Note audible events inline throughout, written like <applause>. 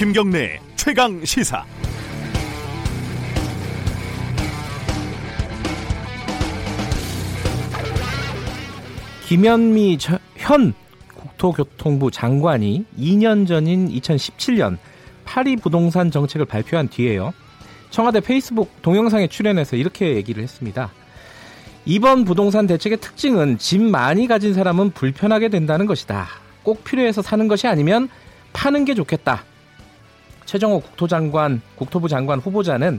김경래 최강 시사. 김현미 현 국토교통부 장관이 2년 전인 2017년 파리 부동산 정책을 발표한 뒤에요. 청와대 페이스북 동영상에 출연해서 이렇게 얘기를 했습니다. 이번 부동산 대책의 특징은 집 많이 가진 사람은 불편하게 된다는 것이다. 꼭 필요해서 사는 것이 아니면 파는 게 좋겠다. 최정호 국토장관, 국토부 장관 후보자는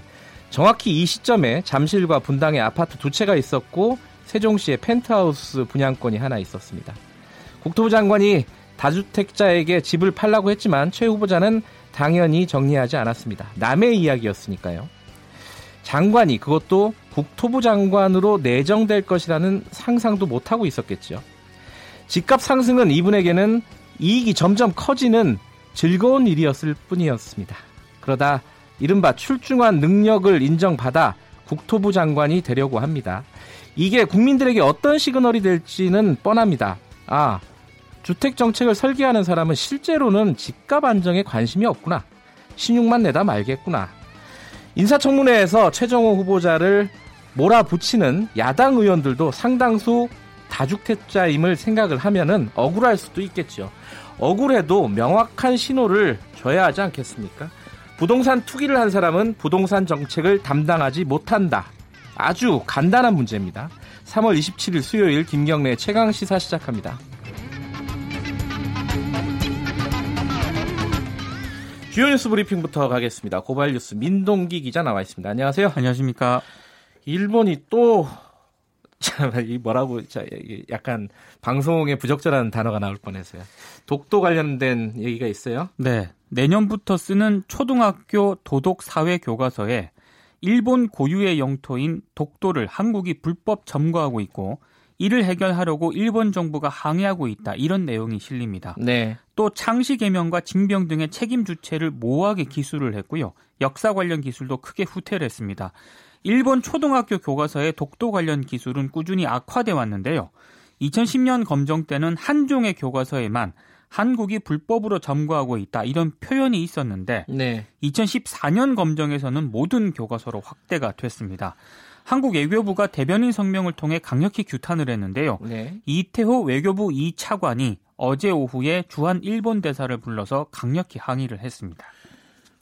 정확히 이 시점에 잠실과 분당에 아파트 두 채가 있었고 세종시에 펜트하우스 분양권이 하나 있었습니다. 국토부 장관이 다주택자에게 집을 팔라고 했지만 최 후보자는 당연히 정리하지 않았습니다. 남의 이야기였으니까요. 장관이 그것도 국토부 장관으로 내정될 것이라는 상상도 못하고 있었겠죠. 집값 상승은 이분에게는 이익이 점점 커지는 즐거운 일이었을 뿐이었습니다. 그러다 이른바 출중한 능력을 인정받아 국토부 장관이 되려고 합니다. 이게 국민들에게 어떤 시그널이 될지는 뻔합니다. 아, 주택 정책을 설계하는 사람은 실제로는 집값 안정에 관심이 없구나. 신용만 내다 말겠구나. 인사청문회에서 최정호 후보자를 몰아붙이는 야당 의원들도 상당수 다주택자임을 생각을 하면은 억울할 수도 있겠죠. 억울해도 명확한 신호를 줘야 하지 않겠습니까? 부동산 투기를 한 사람은 부동산 정책을 담당하지 못한다. 아주 간단한 문제입니다. 3월 27일 수요일 김경래 최강 시사 시작합니다. 주요 뉴스 브리핑부터 가겠습니다. 고발 뉴스 민동기 기자 나와 있습니다. 안녕하세요. 안녕하십니까. 일본이 또 <laughs> 이 뭐라고 약간 방송에 부적절한 단어가 나올 뻔했어요. 독도 관련된 얘기가 있어요? 네. 내년부터 쓰는 초등학교 도덕 사회 교과서에 일본 고유의 영토인 독도를 한국이 불법 점거하고 있고 이를 해결하려고 일본 정부가 항의하고 있다. 이런 내용이 실립니다. 네. 또 창시 개명과 징병 등의 책임 주체를 모호하게 기술을 했고요. 역사 관련 기술도 크게 후퇴를 했습니다. 일본 초등학교 교과서의 독도 관련 기술은 꾸준히 악화돼 왔는데요. 2010년 검정 때는 한 종의 교과서에만 한국이 불법으로 점거하고 있다 이런 표현이 있었는데 네. 2014년 검정에서는 모든 교과서로 확대가 됐습니다. 한국 외교부가 대변인 성명을 통해 강력히 규탄을 했는데요. 네. 이태호 외교부 2차관이 어제 오후에 주한 일본 대사를 불러서 강력히 항의를 했습니다.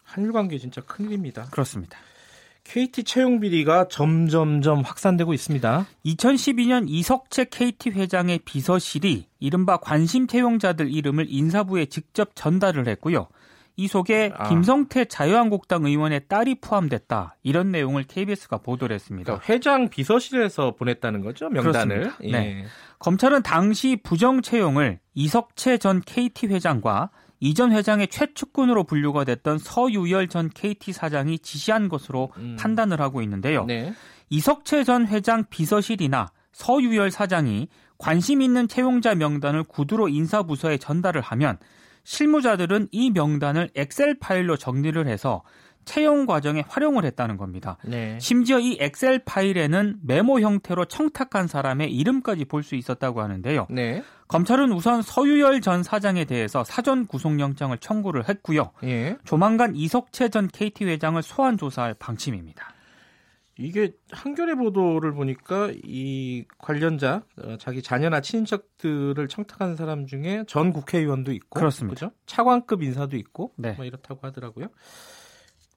한일 관계 진짜 큰일입니다. 그렇습니다. KT 채용 비리가 점점점 확산되고 있습니다. 2012년 이석채 KT 회장의 비서실이 이른바 관심 채용자들 이름을 인사부에 직접 전달을 했고요. 이 속에 아. 김성태 자유한국당 의원의 딸이 포함됐다. 이런 내용을 KBS가 보도를 했습니다. 그러니까 회장 비서실에서 보냈다는 거죠, 명단을. 예. 네. 검찰은 당시 부정 채용을 이석채 전 KT 회장과 이전 회장의 최측근으로 분류가 됐던 서유열 전 KT 사장이 지시한 것으로 음. 판단을 하고 있는데요. 네. 이석채 전 회장 비서실이나 서유열 사장이 관심 있는 채용자 명단을 구두로 인사부서에 전달을 하면 실무자들은 이 명단을 엑셀 파일로 정리를 해서 채용 과정에 활용을 했다는 겁니다. 네. 심지어 이 엑셀 파일에는 메모 형태로 청탁한 사람의 이름까지 볼 수 있었다고 하는데요. 네. 검찰은 우선 서유열 전 사장에 대해서 사전 구속영장을 청구를 했고요. 예. 조만간 이석채 전 KT 회장을 소환 조사할 방침입니다. 이게 한겨레 보도를 보니까 이 관련자 어, 자기 자녀나 친인척들을 청탁한 사람 중에 전 국회의원도 있고 그렇습니다. 그죠? 차관급 인사도 있고 네. 뭐 이렇다고 하더라고요.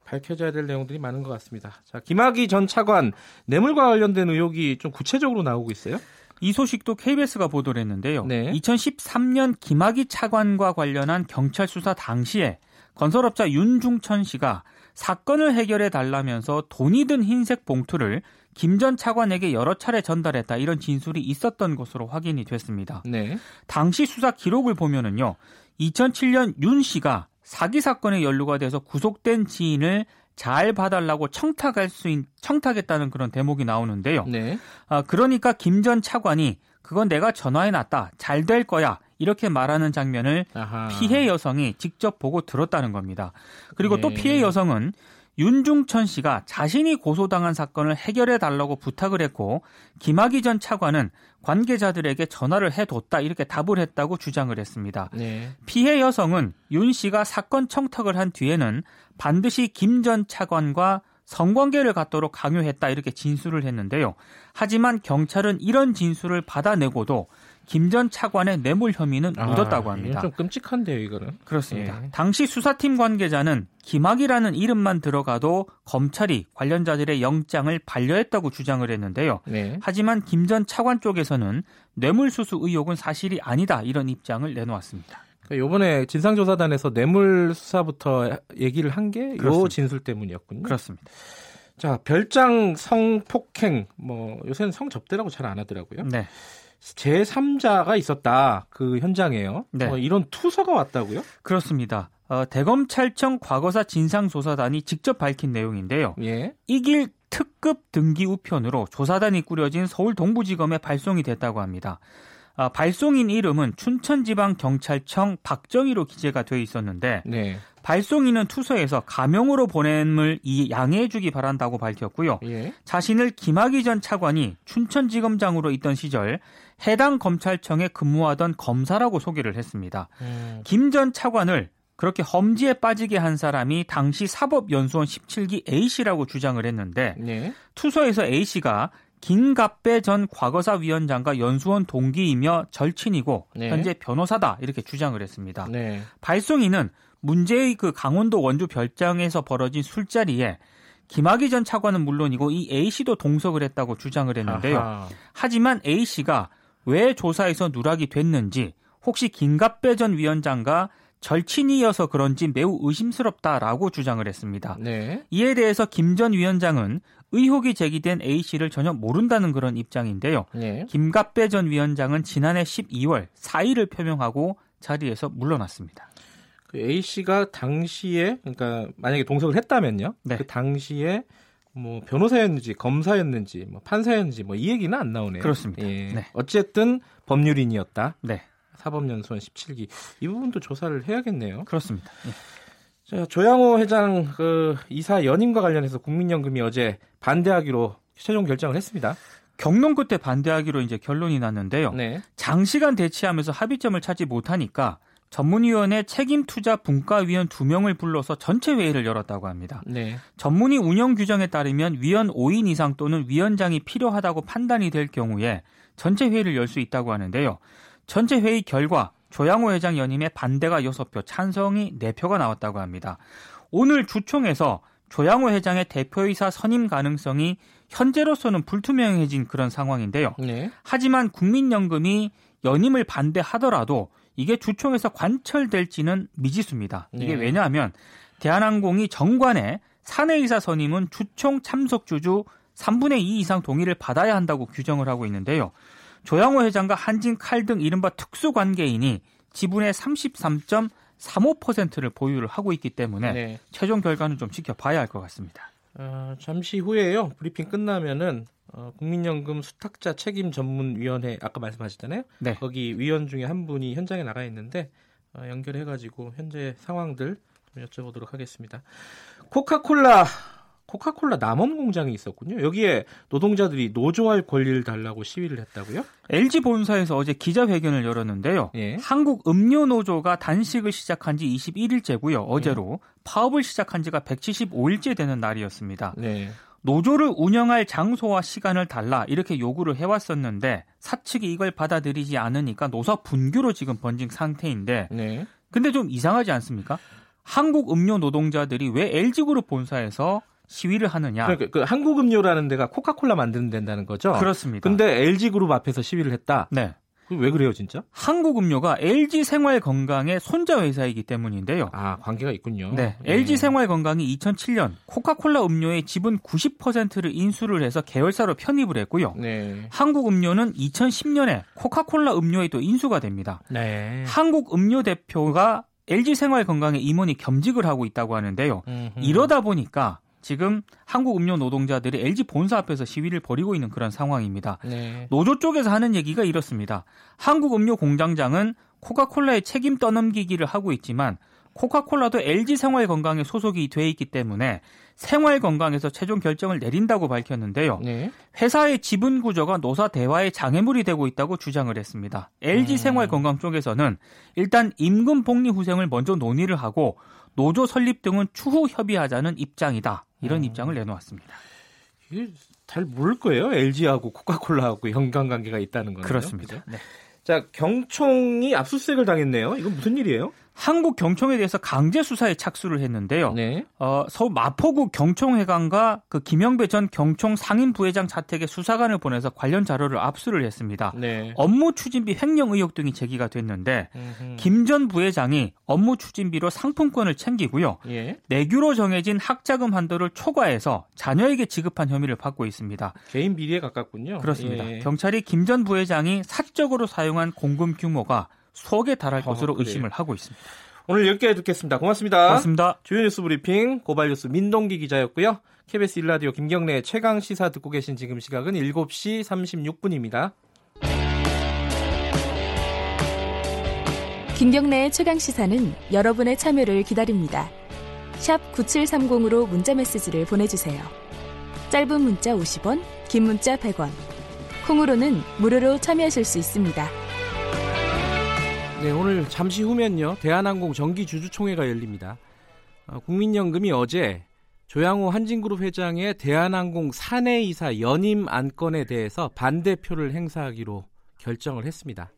밝혀져야 될 내용들이 많은 것 같습니다. 자, 김학의 전 차관 뇌물과 관련된 의혹이 좀 구체적으로 나오고 있어요? 이 소식도 KBS가 보도를 했는데요. 네. 2013년 김학의 차관과 관련한 경찰 수사 당시에 건설업자 윤중천 씨가 사건을 해결해 달라면서 돈이 든 흰색 봉투를 김 전 차관에게 여러 차례 전달했다 이런 진술이 있었던 것으로 확인이 됐습니다. 네. 당시 수사 기록을 보면은요. 2007년 윤 씨가 사기 사건에 연루가 돼서 구속된 지인을 잘 봐달라고 청탁할 수 있, 청탁했다는 그런 대목이 나오는데요. 네. 아, 그러니까 김 전 차관이 그건 내가 전화해 놨다. 잘 될 거야. 이렇게 말하는 장면을 아하. 피해 여성이 직접 보고 들었다는 겁니다. 그리고 네. 또 피해 여성은 윤중천 씨가 자신이 고소당한 사건을 해결해 달라고 부탁을 했고 김학의 전 차관은 관계자들에게 전화를 해뒀다 이렇게 답을 했다고 주장을 했습니다. 네. 피해 여성은 윤 씨가 사건 청탁을 한 뒤에는 반드시 김 전 차관과 성관계를 갖도록 강요했다 이렇게 진술을 했는데요. 하지만 경찰은 이런 진술을 받아내고도 김 전 차관의 뇌물 혐의는 아, 묻었다고 합니다. 좀 끔찍한데요, 이거는. 그렇습니다. 예. 당시 수사팀 관계자는 김학이라는 이름만 들어가도 검찰이 관련자들의 영장을 반려했다고 주장을 했는데요. 네. 하지만 김 전 차관 쪽에서는 뇌물수수 의혹은 사실이 아니다 이런 입장을 내놓았습니다. 그러니까 요번에 진상조사단에서 뇌물 수사부터 얘기를 한 게 요 진술 때문이었군요. 그렇습니다. 자, 별장 성폭행, 뭐, 요새는 성접대라고 잘 안 하더라고요. 네. 제3자가 있었다. 그 현장에요. 네. 어, 이런 투서가 왔다고요? 그렇습니다. 어, 대검찰청 과거사 진상조사단이 직접 밝힌 내용인데요. 예. 이길 특급 등기 우편으로 조사단이 꾸려진 서울 동부지검에 발송이 됐다고 합니다. 아, 발송인 이름은 춘천지방경찰청 박정희로 기재가 돼 있었는데 네. 발송인은 투서에서 가명으로 보냄을 이 양해해 주기 바란다고 밝혔고요. 예. 자신을 김학의 전 차관이 춘천지검장으로 있던 시절 해당 검찰청에 근무하던 검사라고 소개를 했습니다. 음. 김전 차관을 그렇게 험지에 빠지게 한 사람이 당시 사법연수원 17기 A씨라고 주장을 했는데 네. 투서에서 A씨가 김갑배 전 과거사 위원장과 연수원 동기이며 절친이고 네. 현재 변호사다 이렇게 주장을 했습니다. 네. 발송인은 문제의 그 강원도 원주 별장에서 벌어진 술자리에 김학의 전 차관은 물론이고 이 A 씨도 동석을 했다고 주장을 했는데요. 아하. 하지만 A 씨가 왜 조사에서 누락이 됐는지 혹시 김갑배 전 위원장과 절친이어서 그런지 매우 의심스럽다라고 주장을 했습니다. 네. 이에 대해서 김 전 위원장은 의혹이 제기된 A 씨를 전혀 모른다는 그런 입장인데요. 네. 김갑배 전 위원장은 지난해 12월 사의를 표명하고 자리에서 물러났습니다. 그 A 씨가 당시에 그러니까 만약에 동석을 했다면요. 네. 그 당시에 뭐 변호사였는지 검사였는지 뭐 판사였는지 뭐 이 얘기는 안 나오네요. 그렇습니다. 예. 네. 어쨌든 법률인이었다. 네. 사법연수원 17기 이 부분도 조사를 해야겠네요. 그렇습니다. 네. 자, 조양호 회장 그 이사 연임과 관련해서 국민연금이 어제 반대하기로 최종 결정을 했습니다. 경론 끝에 반대하기로 이제 결론이 났는데요. 네. 장시간 대치하면서 합의점을 찾지 못하니까 전문위원회 책임투자 분과위원 2명을 불러서 전체 회의를 열었다고 합니다. 네. 전문위 운영 규정에 따르면 위원 5인 이상 또는 위원장이 필요하다고 판단이 될 경우에 전체 회의를 열 수 있다고 하는데요. 전체 회의 결과 조양호 회장 연임에 반대가 6표, 찬성이 4표가 나왔다고 합니다. 오늘 주총에서 조양호 회장의 대표이사 선임 가능성이 현재로서는 불투명해진 그런 상황인데요. 네. 하지만 국민연금이 연임을 반대하더라도 이게 주총에서 관철될지는 미지수입니다. 이게 네. 왜냐하면 대한항공이 정관에 사내이사 선임은 주총 참석 주주 3분의 2 이상 동의를 받아야 한다고 규정을 하고 있는데요. 조양호 회장과 한진 칼 등 이른바 특수 관계인이 지분의 33.35%를 보유를 하고 있기 때문에 네. 최종 결과는 좀 지켜봐야 할 것 같습니다. 어, 잠시 후에요. 브리핑 끝나면은 어, 국민연금 수탁자 책임 전문위원회 아까 말씀하셨잖아요. 네. 거기 위원 중에 한 분이 현장에 나가 있는데 어, 연결해가지고 현재 상황들 좀 여쭤보도록 하겠습니다. 코카콜라 코카콜라 남원 공장이 있었군요. 여기에 노동자들이 노조할 권리를 달라고 시위를 했다고요? LG 본사에서 어제 기자회견을 열었는데요. 예. 한국 음료 노조가 단식을 시작한 지 21일째고요. 어제로 예. 파업을 시작한 지가 175일째 되는 날이었습니다. 네. 노조를 운영할 장소와 시간을 달라 이렇게 요구를 해왔었는데 사측이 이걸 받아들이지 않으니까 노사 분규로 지금 번진 상태인데 네. 근데 좀 이상하지 않습니까? 한국 음료 노동자들이 왜 LG그룹 본사에서 시위를 하느냐. 그러니까 그 한국음료라는 데가 코카콜라 만드는 데다는 거죠. 그렇습니다. 근데 LG그룹 앞에서 시위를 했다. 네. 왜 그래요, 진짜? 한국음료가 LG 생활 건강의 손자 회사이기 때문인데요. 아, 관계가 있군요. 네. 네. LG 생활 건강이 2007년 코카콜라 음료의 지분 90%를 인수를 해서 계열사로 편입을 했고요. 네. 한국음료는 2010년에 코카콜라 음료에 또 인수가 됩니다. 네. 한국음료 대표가 LG 생활 건강에 임원이 겸직을 하고 있다고 하는데요. 음흠. 이러다 보니까 지금 한국 음료 노동자들이 LG 본사 앞에서 시위를 벌이고 있는 그런 상황입니다. 네. 노조 쪽에서 하는 얘기가 이렇습니다. 한국 음료 공장장은 코카콜라의 책임 떠넘기기를 하고 있지만 코카콜라도 LG 생활 건강에 소속이 돼 있기 때문에 생활 건강에서 최종 결정을 내린다고 밝혔는데요. 네. 회사의 지분 구조가 노사 대화의 장애물이 되고 있다고 주장을 했습니다. LG 음. 생활 건강 쪽에서는 일단 임금 복리 후생을 먼저 논의를 하고 노조 설립 등은 추후 협의하자는 입장이다. 이런 음. 입장을 내놓았습니다. 이게 잘 모를 거예요. LG하고 코카콜라하고 연관 관계가 있다는 거는. 그렇습니다. 네. 자, 경총이 압수수색을 당했네요. 이건 무슨 일이에요? 한국 경총에 대해서 강제 수사에 착수를 했는데요. 네. 어, 서울 마포구 경총회관과 그 김영배 전 경총 상임 부회장 자택에 수사관을 보내서 관련 자료를 압수를 했습니다. 네. 업무 추진비 횡령 의혹 등이 제기가 됐는데 김 전 부회장이 업무 추진비로 상품권을 챙기고요. 예. 내규로 정해진 학자금 한도를 초과해서 자녀에게 지급한 혐의를 받고 있습니다. 개인 비리에 가깝군요. 그렇습니다. 예. 경찰이 김 전 부회장이 사적으로 사용한 공금 규모가 수억에 달할 어, 것으로 그래요. 의심을 하고 있습니다. 오늘 여기까지 듣겠습니다. 고맙습니다. 고맙습니다. 주요 뉴스 브리핑 고발뉴스 민동기 기자였고요. KBS 일라디오 김경래 최강 시사 듣고 계신 지금 시각은 7시 36분입니다. 김경래의 최강 시사는 여러분의 참여를 기다립니다. 9730으로 문자 메시지를 보내주세요. 짧은 문자 50원, 긴 문자 100원. 콩으로는 무료로 참여하실 수 있습니다. 네, 오늘 잠시 후면요. 대한항공 정기 주주총회가 열립니다. 어, 국민연금이 어제 조양호 한진그룹 회장의 대한항공 사내 이사 연임 안건에 대해서 반대표를 행사하기로 결정을 했습니다.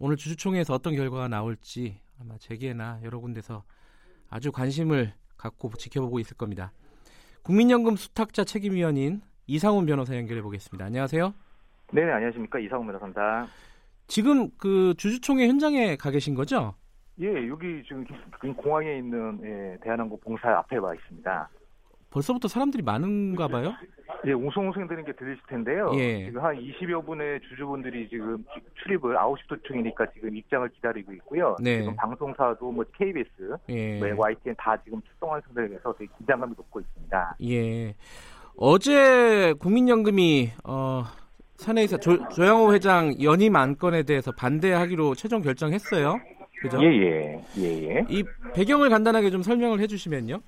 오늘 주주총회에서 어떤 결과가 나올지 아마 재계나 여러 군데서 아주 관심을 갖고 지켜보고 있을 겁니다. 국민연금 수탁자 책임위원인 이상훈 변호사 연결해 보겠습니다. 안녕하세요. 네, 안녕하십니까 이상훈 변호사입니다. 지금 그 주주총회 현장에 가 계신 거죠? 예, 여기 지금 공항에 있는 예, 대한항공 봉사 앞에 와 있습니다. 벌써부터 사람들이 많은가 봐요? 예, 웅성웅성 되는 게 들리실 텐데요. 예. 지금 한 20여 분의 주주분들이 지금 출입을 9시 도중이니까 지금 입장을 기다리고 있고요. 네. 지금 방송사도 뭐 KBS, 예. 뭐 YTN 다 지금 출동한 상태에서 되게 긴장감이 높고 있습니다. 예. 어제 국민연금이 어 사내이사 조, 조양호 회장 연임 안건에 대해서 반대하기로 최종 결정했어요. 그죠? 예, 예, 예, 예. 이 배경을 간단하게 좀 설명을 해주시면요.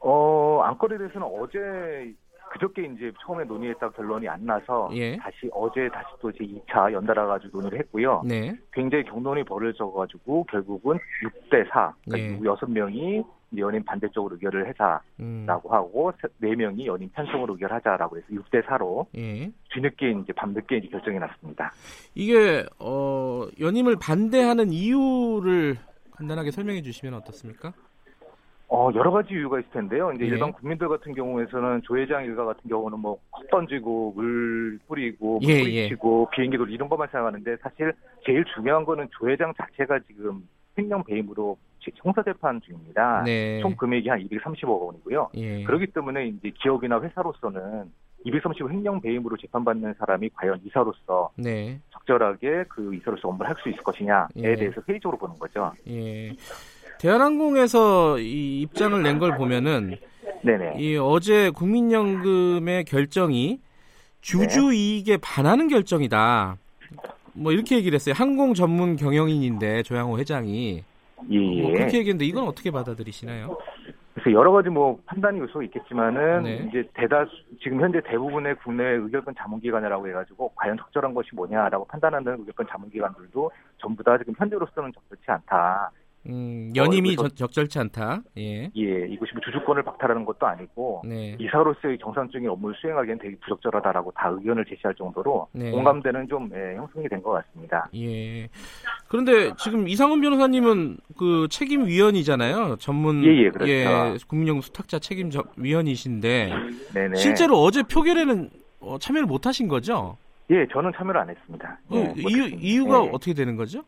어, 안건에 대해서는 어제 그저께 이제 처음에 논의했다 결론이 안 나서 예. 다시 어제 다시 또 이제 2차 연달아 가지고 논의를 했고요. 네. 굉장히 경론이 벌어져 가지고 결국은 6대 4. 그러니까 예. 6명이 연임 반대쪽으로 의결을 해자라고 음. 하고 네 명이 연임 편성으로 의결하자라고 해서 6대 4로 예. 뒤늦게 이제 밤늦게 이제 결정이 났습니다. 이게 어 연임을 반대하는 이유를 간단하게 설명해 주시면 어떻습니까? 어, 여러 가지 이유가 있을 텐데요. 이제 예. 일반 국민들 같은 경우에서는 조 회장 일가 같은 경우는 뭐, 컵 던지고, 물 뿌리고, 물 예, 뿌리치고, 예. 비행기 돌 이런 것만 생각하는데 사실 제일 중요한 거는 조 회장 자체가 지금 횡령 배임으로 형사 재판 중입니다. 네. 총 금액이 한 230억 원이고요. 예. 그렇기 때문에 이제 기업이나 회사로서는 230억 횡령 배임으로 재판받는 사람이 과연 이사로서 네. 적절하게 그 이사로서 업무를 할 수 있을 것이냐에 예. 대해서 회의적으로 보는 거죠. 예. 대한항공에서 이 입장을 낸 걸 보면은 네네. 이 어제 국민연금의 결정이 주주 네. 이익에 반하는 결정이다. 뭐 이렇게 얘기를 했어요. 항공 전문 경영인인데 조양호 회장이 예, 예. 뭐 그렇게 얘기했는데 이건 어떻게 받아들이시나요? 그래서 여러 가지 뭐 판단 요소 있겠지만은 네. 이제 대다수 지금 현재 대부분의 국내 의결권 자문기관이라고 해가지고 과연 적절한 것이 뭐냐라고 판단하는 의결권 자문기관들도 전부 다 지금 현재로서는 적절치 않다. 음, 연임이 어, 적절치 않다. 예. 예, 이것이 뭐 주주권을 박탈하는 것도 아니고 네. 이사로서의 정상적인 업무를 수행하기엔 되게 부적절하다라고 다 의견을 제시할 정도로 네. 공감대는 좀 예, 형성이 된 것 같습니다. 예. 그런데 지금 이상훈 변호사님은 그 책임 위원이잖아요. 전문 예, 예, 그렇죠. 예, 국민연금 수탁자 책임 위원이신데 네네. 실제로 어제 표결에는 어, 참여를 못 하신 거죠? 예, 저는 참여를 안 했습니다. 그, 예, 이유, 이유가 예. 어떻게 되는 거죠?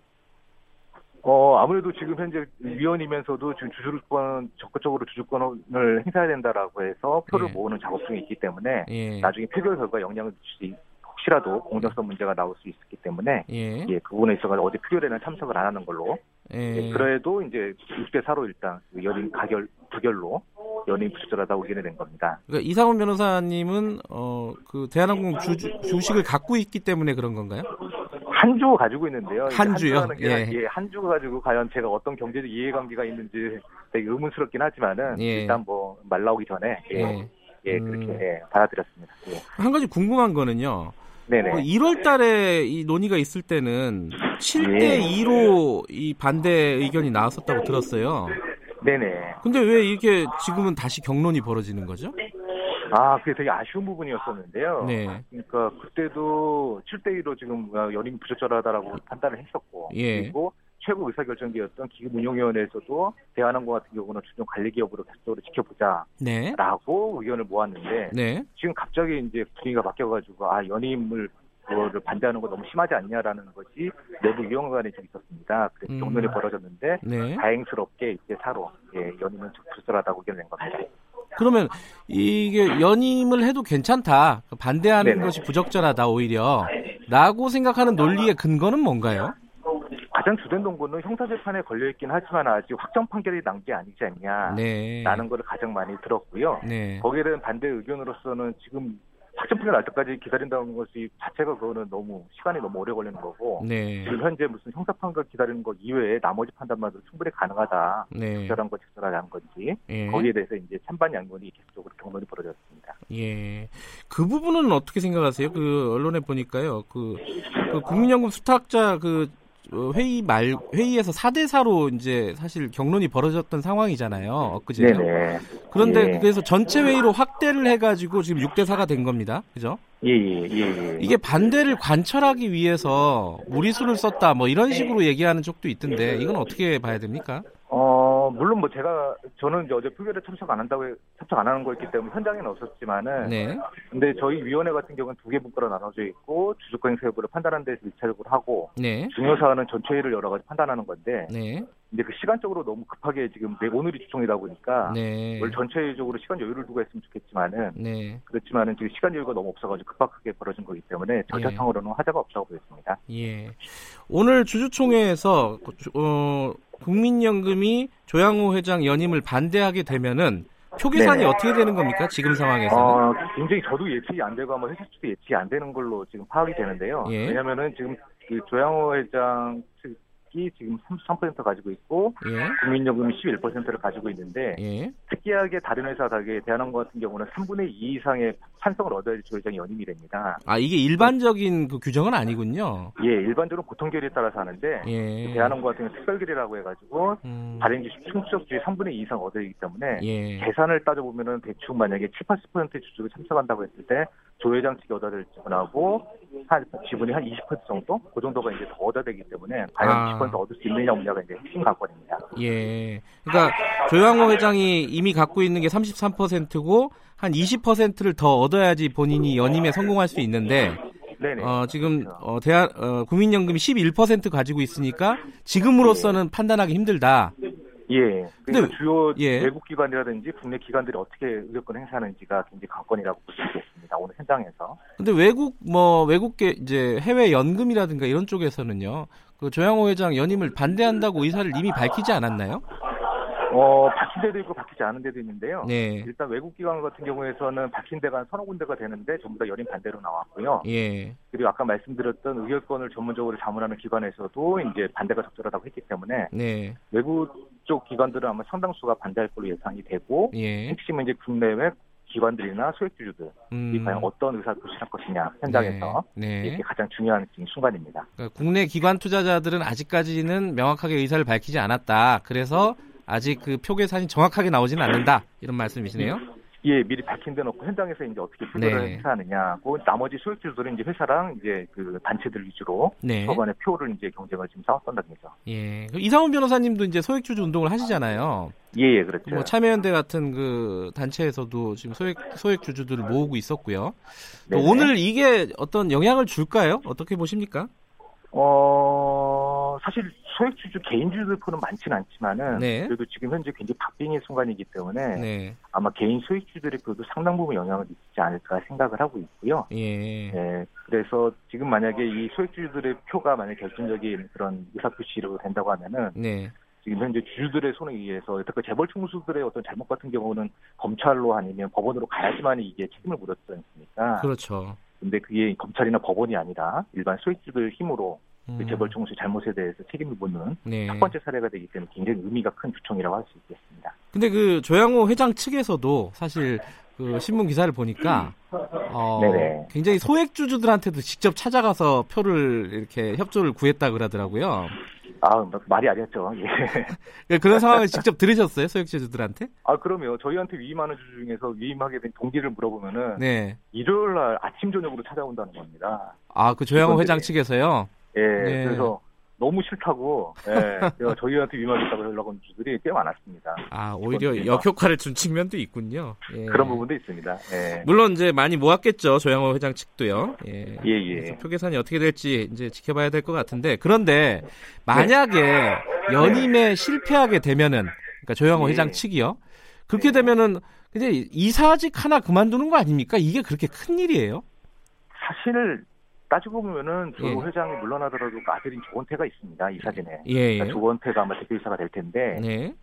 어, 아무래도 지금 현재 위원이면서도 지금 주주권, 적극적으로 주주권을 행사해야 된다라고 해서 표를 예. 모으는 작업 중에 있기 때문에 예. 나중에 표결 결과 영향을 줄수 혹시라도 공정성 문제가 나올 수 있기 때문에 예, 예 그 부분에 있어서 어제 표결에는 참석을 안 하는 걸로 예. 예, 그래도 이제 6대 4로 일단 그 연임 가결 부결로 연임 부적절하다고 의견이 된 겁니다. 그러니까 이상훈 변호사님은 어 그 대한항공 주, 주식을 갖고 있기 때문에 그런 건가요? 한 주 가지고 있는데요. 한 주요? 예. 예, 한 주 가지고 과연 제가 어떤 경제적 이해관계가 있는지 되게 의문스럽긴 하지만은 예. 일단 뭐 말 나오기 전에 예, 네. 예 그렇게 음. 예, 받아들였습니다. 예. 한 가지 궁금한 거는요. 네네. 1월 그 달에 이 논의가 있을 때는 7대 2로 이 반대 의견이 나왔었다고 들었어요. 네네. 근데 왜 이렇게 지금은 다시 경론이 벌어지는 거죠? 아, 그게 되게 아쉬운 부분이었었는데요. 네. 그러니까 그때도 7대 2로 지금 연임 부적절하다라고 판단을 했었고, 예. 그리고 최고 의사결정기였던 기금운용위원회에서도 대한항공 같은 경우는 주종 관리기업으로 계속적으로 지켜보자라고 네. 의견을 모았는데 네. 지금 갑자기 이제 분위기가 바뀌어가지고 아 연임을 그거를 반대하는 거 너무 심하지 않냐라는 것이 내부 위원 간에 좀 있었습니다. 그래서 음. 경론이 벌어졌는데 네. 다행스럽게 이제 사로 예, 연임은 좀 부적절하다고 의견낸 겁니다. 그러면 이게 연임을 해도 괜찮다 반대하는 네네. 것이 부적절하다 오히려 라고 생각하는 논리의 근거는 뭔가요? 가장 주된 동고는 형사재판에 걸려있긴 하지만 아직 확정 판결이 난 게 아니지 않냐. 네. 라는 것을 가장 많이 들었고요. 네. 거기에 대한 반대 의견으로서는 지금 확정 판결 날 때까지 기다린다는 것이 자체가 그거는 너무 시간이 너무 오래 걸리는 거고 네. 지금 현재 무슨 형사 판결 기다리는 것 이외에 나머지 판단만도 충분히 가능하다. 네. 적절한 것 적절하지 건지 예. 거기에 대해서 이제 찬반 양론이 계속적으로 경론이 벌어졌습니다. 예, 그 부분은 어떻게 생각하세요? 그 언론에 보니까요, 그, 그 국민연금 수탁자 그 어, 회의 말 회의에서 4대 4로 이제 사실 경론이 벌어졌던 상황이잖아요. 엊그제. 네네. 그런데 예. 그래서 전체 회의로 확대를 해 가지고 지금 6대 4가 된 겁니다. 그죠? 예, 예, 예, 예. 이게 반대를 관철하기 위해서 무리수를 썼다 뭐 이런 식으로 얘기하는 쪽도 있던데 이건 어떻게 봐야 됩니까? 어, 물론 뭐 제가, 저는 이제 어제 표결에 참석 안 한다고, 참석 안 하는 거였기 때문에 현장에는 없었지만은. 네. 근데 저희 위원회 같은 경우는 두 개 분과로 나눠져 있고, 주주권 여부를 판단하는 데서 일차적으로 하고. 네. 중요 사안은 전체 회의를 여러 가지 판단하는 건데. 네. 근데 그 시간적으로 너무 급하게 지금 내 오늘이 주총이다 보니까. 네. 물 전체적으로 시간 여유를 두고 했으면 좋겠지만은. 네. 그렇지만은 지금 시간 여유가 너무 없어가지고 급하게 벌어진 거기 때문에 절차상으로는 예. 하자가 없다고 보였습니다. 예. 오늘 주주총회에서, 어, 국민연금이 조양호 회장 연임을 반대하게 되면은 표 계산이 네. 어떻게 되는 겁니까? 지금 상황에서는? 어, 굉장히 저도 예측이 안 되고 아마 회사 측도 예측이 안 되는 걸로 지금 파악이 되는데요. 예. 왜냐면은 지금 그 조양호 회장 측 특히 지금 33% 가지고 있고 예. 국민연금이 11%를 가지고 있는데 예. 특이하게 다른 회사 다르게 대한항공 같은 경우는 3분의 2 이상의 찬성을 얻어야지 조회장이 연임이 됩니다. 아 이게 일반적인 그 규정은 아니군요. 예, 일반적으로 고통결의에 따라서 하는데 예. 대한항공 같은 경우는 특별 결의라고 해가지고 음. 발행기 충족 주의 3분의 2 이상 얻어야 되기 때문에 예. 계산을 따져 보면은 대충 만약에 7, 80% 주주가 참석한다고 했을 때 조 회장 측이 얻어야 될 지분하고 한 지분이 한 20% 정도 그 정도가 이제 더 얻어야 되기 때문에 과연 아. 20% 얻을 수 있느냐 없느냐가 이제 핵심 관건입니다. 예. 그러니까 조양호 회장이 이미 갖고 있는 게 33%고 한 20%를 더 얻어야지 본인이 연임에 성공할 수 있는데 네네. 어, 지금 어, 대한 어, 국민연금이 11% 가지고 있으니까 지금으로서는 네. 판단하기 힘들다. 예. 그러니까 주요 예. 외국 기관이라든지 국내 기관들이 어떻게 의결권 행사하는지가 굉장히 관건이라고 볼 수 있겠습니다. 오늘 현장에서. 근데 외국 뭐 외국계 이제 해외 연금이라든가 이런 쪽에서는요. 그 조양호 회장 연임을 반대한다고 의사를 이미 밝히지 않았나요? 어, 박힌 데도 있고 박히지 않은 데도 있는데요. 네. 일단 외국 기관 같은 경우에서는 박힌 데가 서너 군데가 되는데 전부 다 연임 반대로 나왔고요. 예. 그리고 아까 말씀드렸던 의결권을 전문적으로 자문하는 기관에서도 이제 반대가 적절하다고 했기 때문에 네. 외국 쪽 기관들은 아마 상당수가 반대할 걸로 예상이 되고 예. 핵심은 이제 국내외 기관들이나 소액주주들이 음. 과연 어떤 의사를 표시할 것이냐 현장에서 네. 네. 이게 가장 중요한 순간입니다. 그러니까 국내 기관 투자자들은 아직까지는 명확하게 의사를 밝히지 않았다. 그래서 아직 그 표 계산이 정확하게 나오지는 않는다 이런 말씀이시네요. 예, 미리 밝힌 데 놓고 현장에서 이제 어떻게 표결을 네. 행사하느냐고 나머지 소액주들은 이제 회사랑 이제 그 단체들 위주로 네. 초반에 표를 이제 경쟁을 지금 싸웠던다는 거죠. 예, 이상훈 변호사님도 이제 소액주주 운동을 하시잖아요. 예, 예, 그렇죠. 뭐 참여연대 같은 그 단체에서도 지금 소액 소액 주주들을 모으고 있었고요. 오늘 이게 어떤 영향을 줄까요? 어떻게 보십니까? 어, 사실 소액주주 개인주주들 표는 많지는 않지만은 네. 그래도 지금 현재 굉장히 박빙의 순간이기 때문에 네. 아마 개인 소액주들의 표도 상당 부분 영향을 미치지 않을까 생각을 하고 있고요. 예. 네, 그래서 지금 만약에 이 소액주주들의 표가 만약 결정적인 그런 의사표시로 된다고 하면은 네. 지금 현재 주주들의 손에 의해서 특히 재벌 총수들의 어떤 잘못 같은 경우는 검찰로 아니면 법원으로 가야지만 이게 책임을 물었지 않습니까? 그렇죠. 근데 그게 검찰이나 법원이 아니라 일반 소액주들 힘으로 그 음. 재벌 총수의 잘못에 대해서 책임을 묻는 네. 첫 번째 사례가 되기 때문에 굉장히 의미가 큰 주총이라고 할 수 있겠습니다. 근데 그 조양호 회장 측에서도 사실 그 신문 기사를 보니까 어, 굉장히 소액 주주들한테도 직접 찾아가서 표를 이렇게 협조를 구했다 그러더라고요. 아, 말이 아니었죠. 예. <laughs> 예. 그런 상황을 직접 들으셨어요, 소액주주들한테? 아, 그럼요. 저희한테 위임하는 주주 중에서 위임하게 된 동기를 물어보면은 네. 일요일 날 아침 저녁으로 찾아온다는 겁니다. 아, 그 조양호 회장 측에서요? 예. 네. 그래서 너무 싫다고 예, <laughs> 저희한테 위임하겠다고 연락 온 주들이 꽤 많았습니다. 아 오히려 역효과를 준 측면도 있군요. 예. 그런 부분도 있습니다. 예. 물론 이제 많이 모았겠죠 조양호 회장 측도요. 예. 예, 예. 표 계산이 어떻게 될지 이제 지켜봐야 될 것 같은데 그런데 만약에 네. 연임에 네. 실패하게 되면은 그러니까 조양호 예. 회장 측이요. 그렇게 네. 되면은 이제 이사직 하나 그만두는 거 아닙니까? 이게 그렇게 큰 일이에요? 사실 따지고 보면은 조 예. 회장이 물러나더라도 그 아들인 조원태가 있습니다. 이 사진에. 예. 예. 그러니까 조원태가 아마 대표이사가 될 텐데. 네.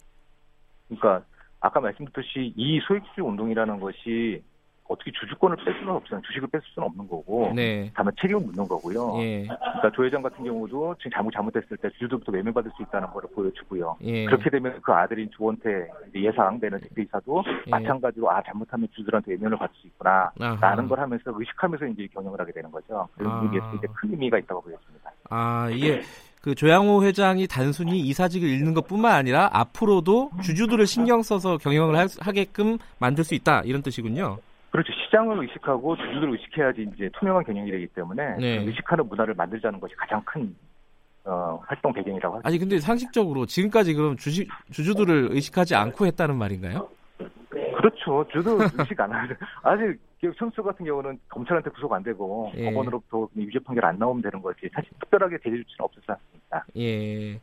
그러니까 아까 말씀드렸듯이 이 소액주주 운동이라는 것이 어떻게 주주권을 뺄 수는 없어요. 주식을 뺄 수는 없는 거고. 네. 다만 책임을 묻는 거고요. 예. 그러니까 조 회장 같은 경우도 지금 잘못 잘못됐을 때 주주들부터 외면받을 수 있다는 걸 보여주고요. 예. 그렇게 되면 그 아들인 조원태 예상되는 대표이사도 예. 마찬가지로 아 잘못하면 주주들한테 외면을 받을 수 있구나 아하. 라는 걸 하면서 의식하면서 이제 경영을 하게 되는 거죠. 그리고 아. 이게 되게 큰 의미가 있다고 보여집니다. 아 이게 그 조양호 회장이 단순히 이사직을 잃는 것뿐만 아니라 앞으로도 주주들을 신경 써서 경영을 하게끔 만들 수 있다 이런 뜻이군요. 그렇죠. 시장을 의식하고 주주들을 의식해야지 이제 투명한 경영이 되기 때문에 네. 의식하는 문화를 만들자는 것이 가장 큰 어, 활동 배경이라고 하죠. 아니 근데 상식적으로 지금까지 그럼 주식 주주들을 의식하지 않고 했다는 말인가요? 그렇죠. 주도 의식 안 하죠. <laughs> 아직 선수 같은 경우는 검찰한테 구속 안 되고 예. 법원으로부터 유죄 판결 안 나오면 되는 거지. 사실 특별하게 대리 조치는 없었지 않습니까? 예. 예.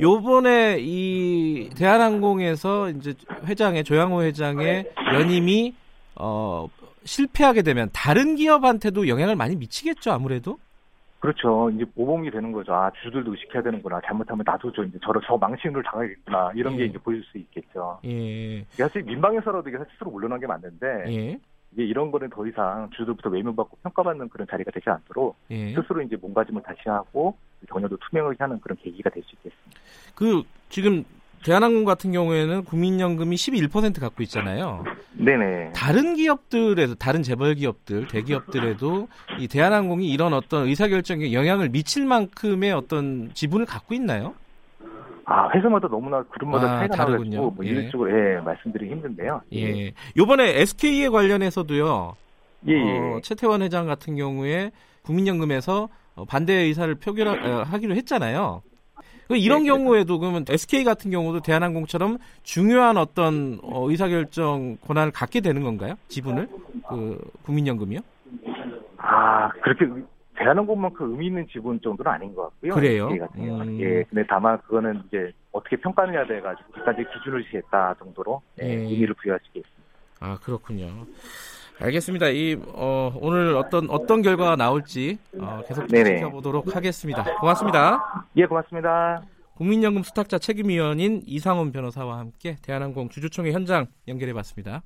요번에 이 대한항공에서 이제 회장의 조양호 회장의 연임이 어, 실패하게 되면 다른 기업한테도 영향을 많이 미치겠죠, 아무래도? 그렇죠. 이제 모범이 되는 거죠. 아, 주들도 의식해야 되는구나. 잘못하면 나도 저 이제 저러 저 망신을 당하겠구나. 이런 예. 게 이제 보일 수 있겠죠. 예. 사실 민방에서라도 이게 스스로 물러난 게 맞는데 예. 이게 이런 거는 더 이상 주들부터 외면받고 평가받는 그런 자리가 되지 않도록 예. 스스로 이제 몸가짐을 다시 하고 경영도 투명하게 하는 그런 계기가 될 수 있겠습니다. 그 지금 대한항공 같은 경우에는 국민연금이 11% 갖고 있잖아요. 네네. 다른 기업들에도 다른 재벌 기업들, 대기업들에도 이 대한항공이 이런 어떤 의사결정에 영향을 미칠 만큼의 어떤 지분을 갖고 있나요? 아, 회사마다 너무나 그룹마다 아, 차이가 다르군요. 뭐 예. 일률적으로 예, 말씀드리기 힘든데요. 예. 요번에 SK에 관련해서도요. 예, 예. 어, 최태원 회장 같은 경우에 국민연금에서 반대 의사를 표결하기로 했잖아요. 그 이런 네, 경우에도 그러면 SK 같은 경우도 대한항공처럼 중요한 어떤 어, 의사결정 권한을 갖게 되는 건가요? 지분을 그 국민연금이요? 아 그렇게 대한항공만큼 의미 있는 지분 정도는 아닌 것 같고요. 그래요? 음. 예, 근데 다만 그거는 이제 어떻게 평가느냐 돼가지고 그까지 기준을 시했다 정도로 예, 예. 의미를 부여할 수 있습니다. 아 그렇군요. 알겠습니다. 이 어, 오늘 어떤 어떤 결과가 나올지 어, 계속 네네. 지켜보도록 하겠습니다. 고맙습니다. 예, 고맙습니다. 국민연금 수탁자 책임위원인 이상훈 변호사와 함께 대한항공 주주총회 현장 연결해봤습니다.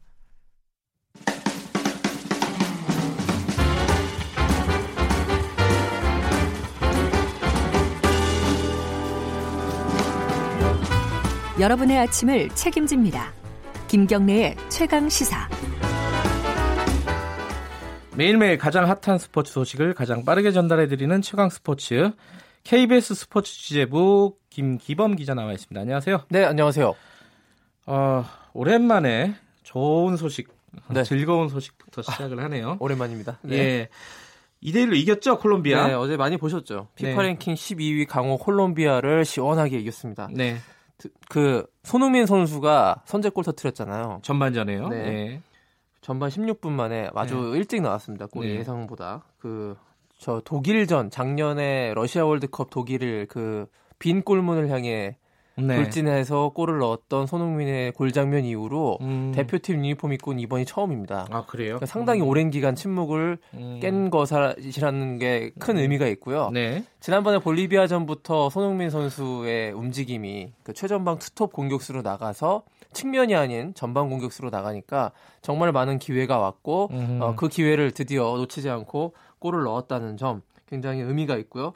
여러분의 아침을 책임집니다. 김경래의 최강 시사. 매일매일 가장 핫한 스포츠 소식을 가장 빠르게 전달해드리는 최강 스포츠 KBS 스포츠 취재부 김기범 기자 나와 있습니다. 안녕하세요. 네, 안녕하세요. 어, 오랜만에 좋은 소식, 네. 즐거운 소식부터 시작을 하네요. 오랜만입니다. 네. 예. 2대1로 이겼죠, 콜롬비아? 네, 어제 많이 보셨죠. 피파 네. 랭킹 12위 강호 콜롬비아를 시원하게 이겼습니다. 네. 그 손흥민 선수가 선제골 터트렸잖아요. 전반전에요. 네. 네. 전반 16분 만에 아주 네. 일찍 나왔습니다. 골이 네. 예상보다. 그 저 독일전 작년에 러시아 월드컵 독일을 그 빈 골문을 향해 네. 돌진해서 골을 넣었던 손흥민의 골 장면 이후로 음. 대표팀 유니폼 입고 온 이번이 처음입니다. 아 그래요? 그러니까 상당히 음. 오랜 기간 침묵을 음. 깬 것이라는 게 큰 의미가 있고요. 네. 지난번에 볼리비아전부터 손흥민 선수의 움직임이 그 최전방 투톱 공격수로 나가서 측면이 아닌 전방 공격수로 나가니까 정말 많은 기회가 왔고 어, 그 기회를 드디어 놓치지 않고 골을 넣었다는 점 굉장히 의미가 있고요.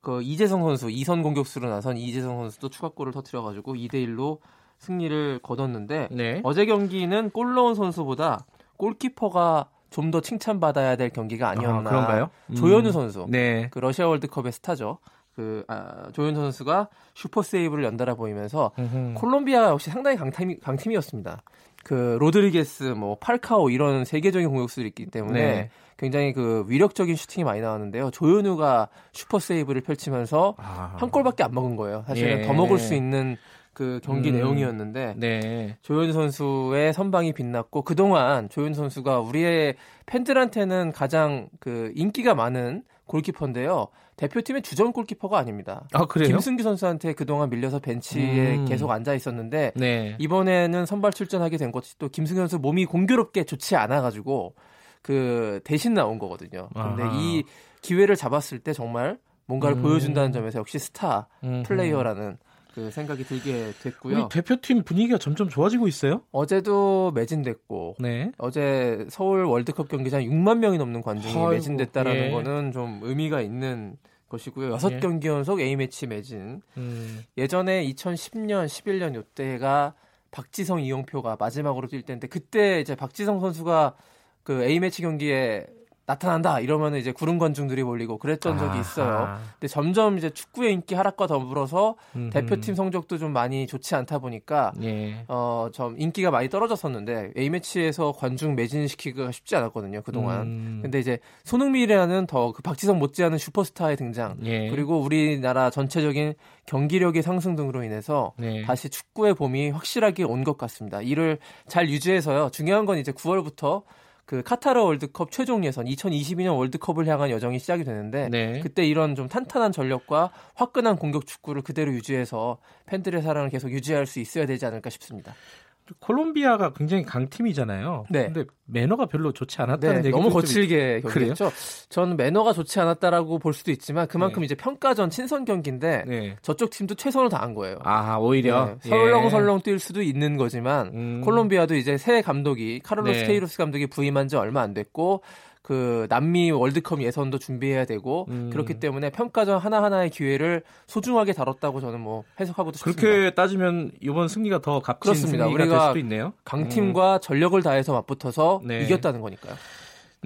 그 이재성 선수 이선 공격수로 나선 이재성 선수도 추가골을 터뜨려가지고 2대 1로 승리를 거뒀는데 네. 어제 경기는 골 넣은 선수보다 골키퍼가 좀 더 칭찬받아야 될 경기가 아니었나. 아, 그런가요? 음. 조현우 선수. 네. 그 러시아 월드컵의 스타죠. 그 아, 조현우 선수가 슈퍼 세이브를 연달아 보이면서 음흠. 콜롬비아 역시 상당히 강팀이, 강팀이었습니다. 그 로드리게스, 뭐 팔카오 이런 세계적인 공격수들이 있기 때문에 네. 굉장히 그 위력적인 슈팅이 많이 나왔는데요. 조현우가 슈퍼 세이브를 펼치면서 아. 한 골밖에 안 먹은 거예요. 사실은 예. 더 먹을 수 있는 그 경기 음. 내용이었는데 네. 조현 선수의 선방이 빛났고 그동안 조현 선수가 우리의 팬들한테는 가장 그 인기가 많은 골키퍼인데요. 대표팀의 주전 골키퍼가 아닙니다. 아, 그래요? 김승규 선수한테 그동안 밀려서 벤치에 음. 계속 앉아 있었는데 네. 이번에는 선발 출전하게 된 것이 또 김승규 선수 몸이 공교롭게 좋지 않아 가지고 그 대신 나온 거거든요. 근데 아하. 이 기회를 잡았을 때 정말 뭔가를 음. 보여준다는 점에서 역시 스타 음. 플레이어라는 그 생각이 들게 됐고요. 우리 대표팀 분위기가 점점 좋아지고 있어요? 어제도 매진됐고, 네. 어제 서울 월드컵 경기장 6만 명이 넘는 관중이 아이고, 매진됐다라는 예. 거는 좀 의미가 있는 것이고요. 여섯 예. 경기 연속 A 매치 매진. 음. 예전에 2010년, 11년 요때가 박지성, 이용표가 마지막으로 뛸 때인데 그때 이제 박지성 선수가 그 A 매치 경기에 나타난다 이러면 이제 구름 관중들이 몰리고 그랬던 적이 있어요. 근데 점점 이제 축구의 인기 하락과 더불어서 음흠. 대표팀 성적도 좀 많이 좋지 않다 보니까 예. 어좀 인기가 많이 떨어졌었는데 A 매치에서 관중 매진시키기가 쉽지 않았거든요 그 동안. 음. 근데 이제 손흥민이라는 더 그 박지성 못지않은 슈퍼스타의 등장 예. 그리고 우리나라 전체적인 경기력의 상승 등으로 인해서 예. 다시 축구의 봄이 확실하게 온 것 같습니다. 이를 잘 유지해서요. 중요한 건 이제 9월부터 그 카타르 월드컵 최종 예선 2022년 월드컵을 향한 여정이 시작이 되는데 네. 그때 이런 좀 탄탄한 전력과 화끈한 공격 축구를 그대로 유지해서 팬들의 사랑을 계속 유지할 수 있어야 되지 않을까 싶습니다. 콜롬비아가 굉장히 강팀이잖아요. 네. 근데 매너가 별로 좋지 않았다는 네, 얘기 너무 거칠게 경기했죠. 저는 매너가 좋지 않았다라고 볼 수도 있지만 그만큼 네. 이제 평가전 친선 경기인데 네. 저쪽 팀도 최선을 다한 거예요. 아 오히려 네. 설렁설렁 뛸 수도 있는 거지만 음. 콜롬비아도 이제 새 감독이 카를로스 네. 테이로스 감독이 부임한 지 얼마 안 됐고 그 남미 월드컵 예선도 준비해야 되고 음. 그렇기 때문에 평가전 하나하나의 기회를 소중하게 다뤘다고 저는 뭐 해석하고도 싶습니다. 그렇게 따지면 이번 승리가 더 값진 그렇습니다. 승리가 우리가 될 수도 있네요. 강팀과 음. 전력을 다해서 맞붙어서 네. 이겼다는 거니까요.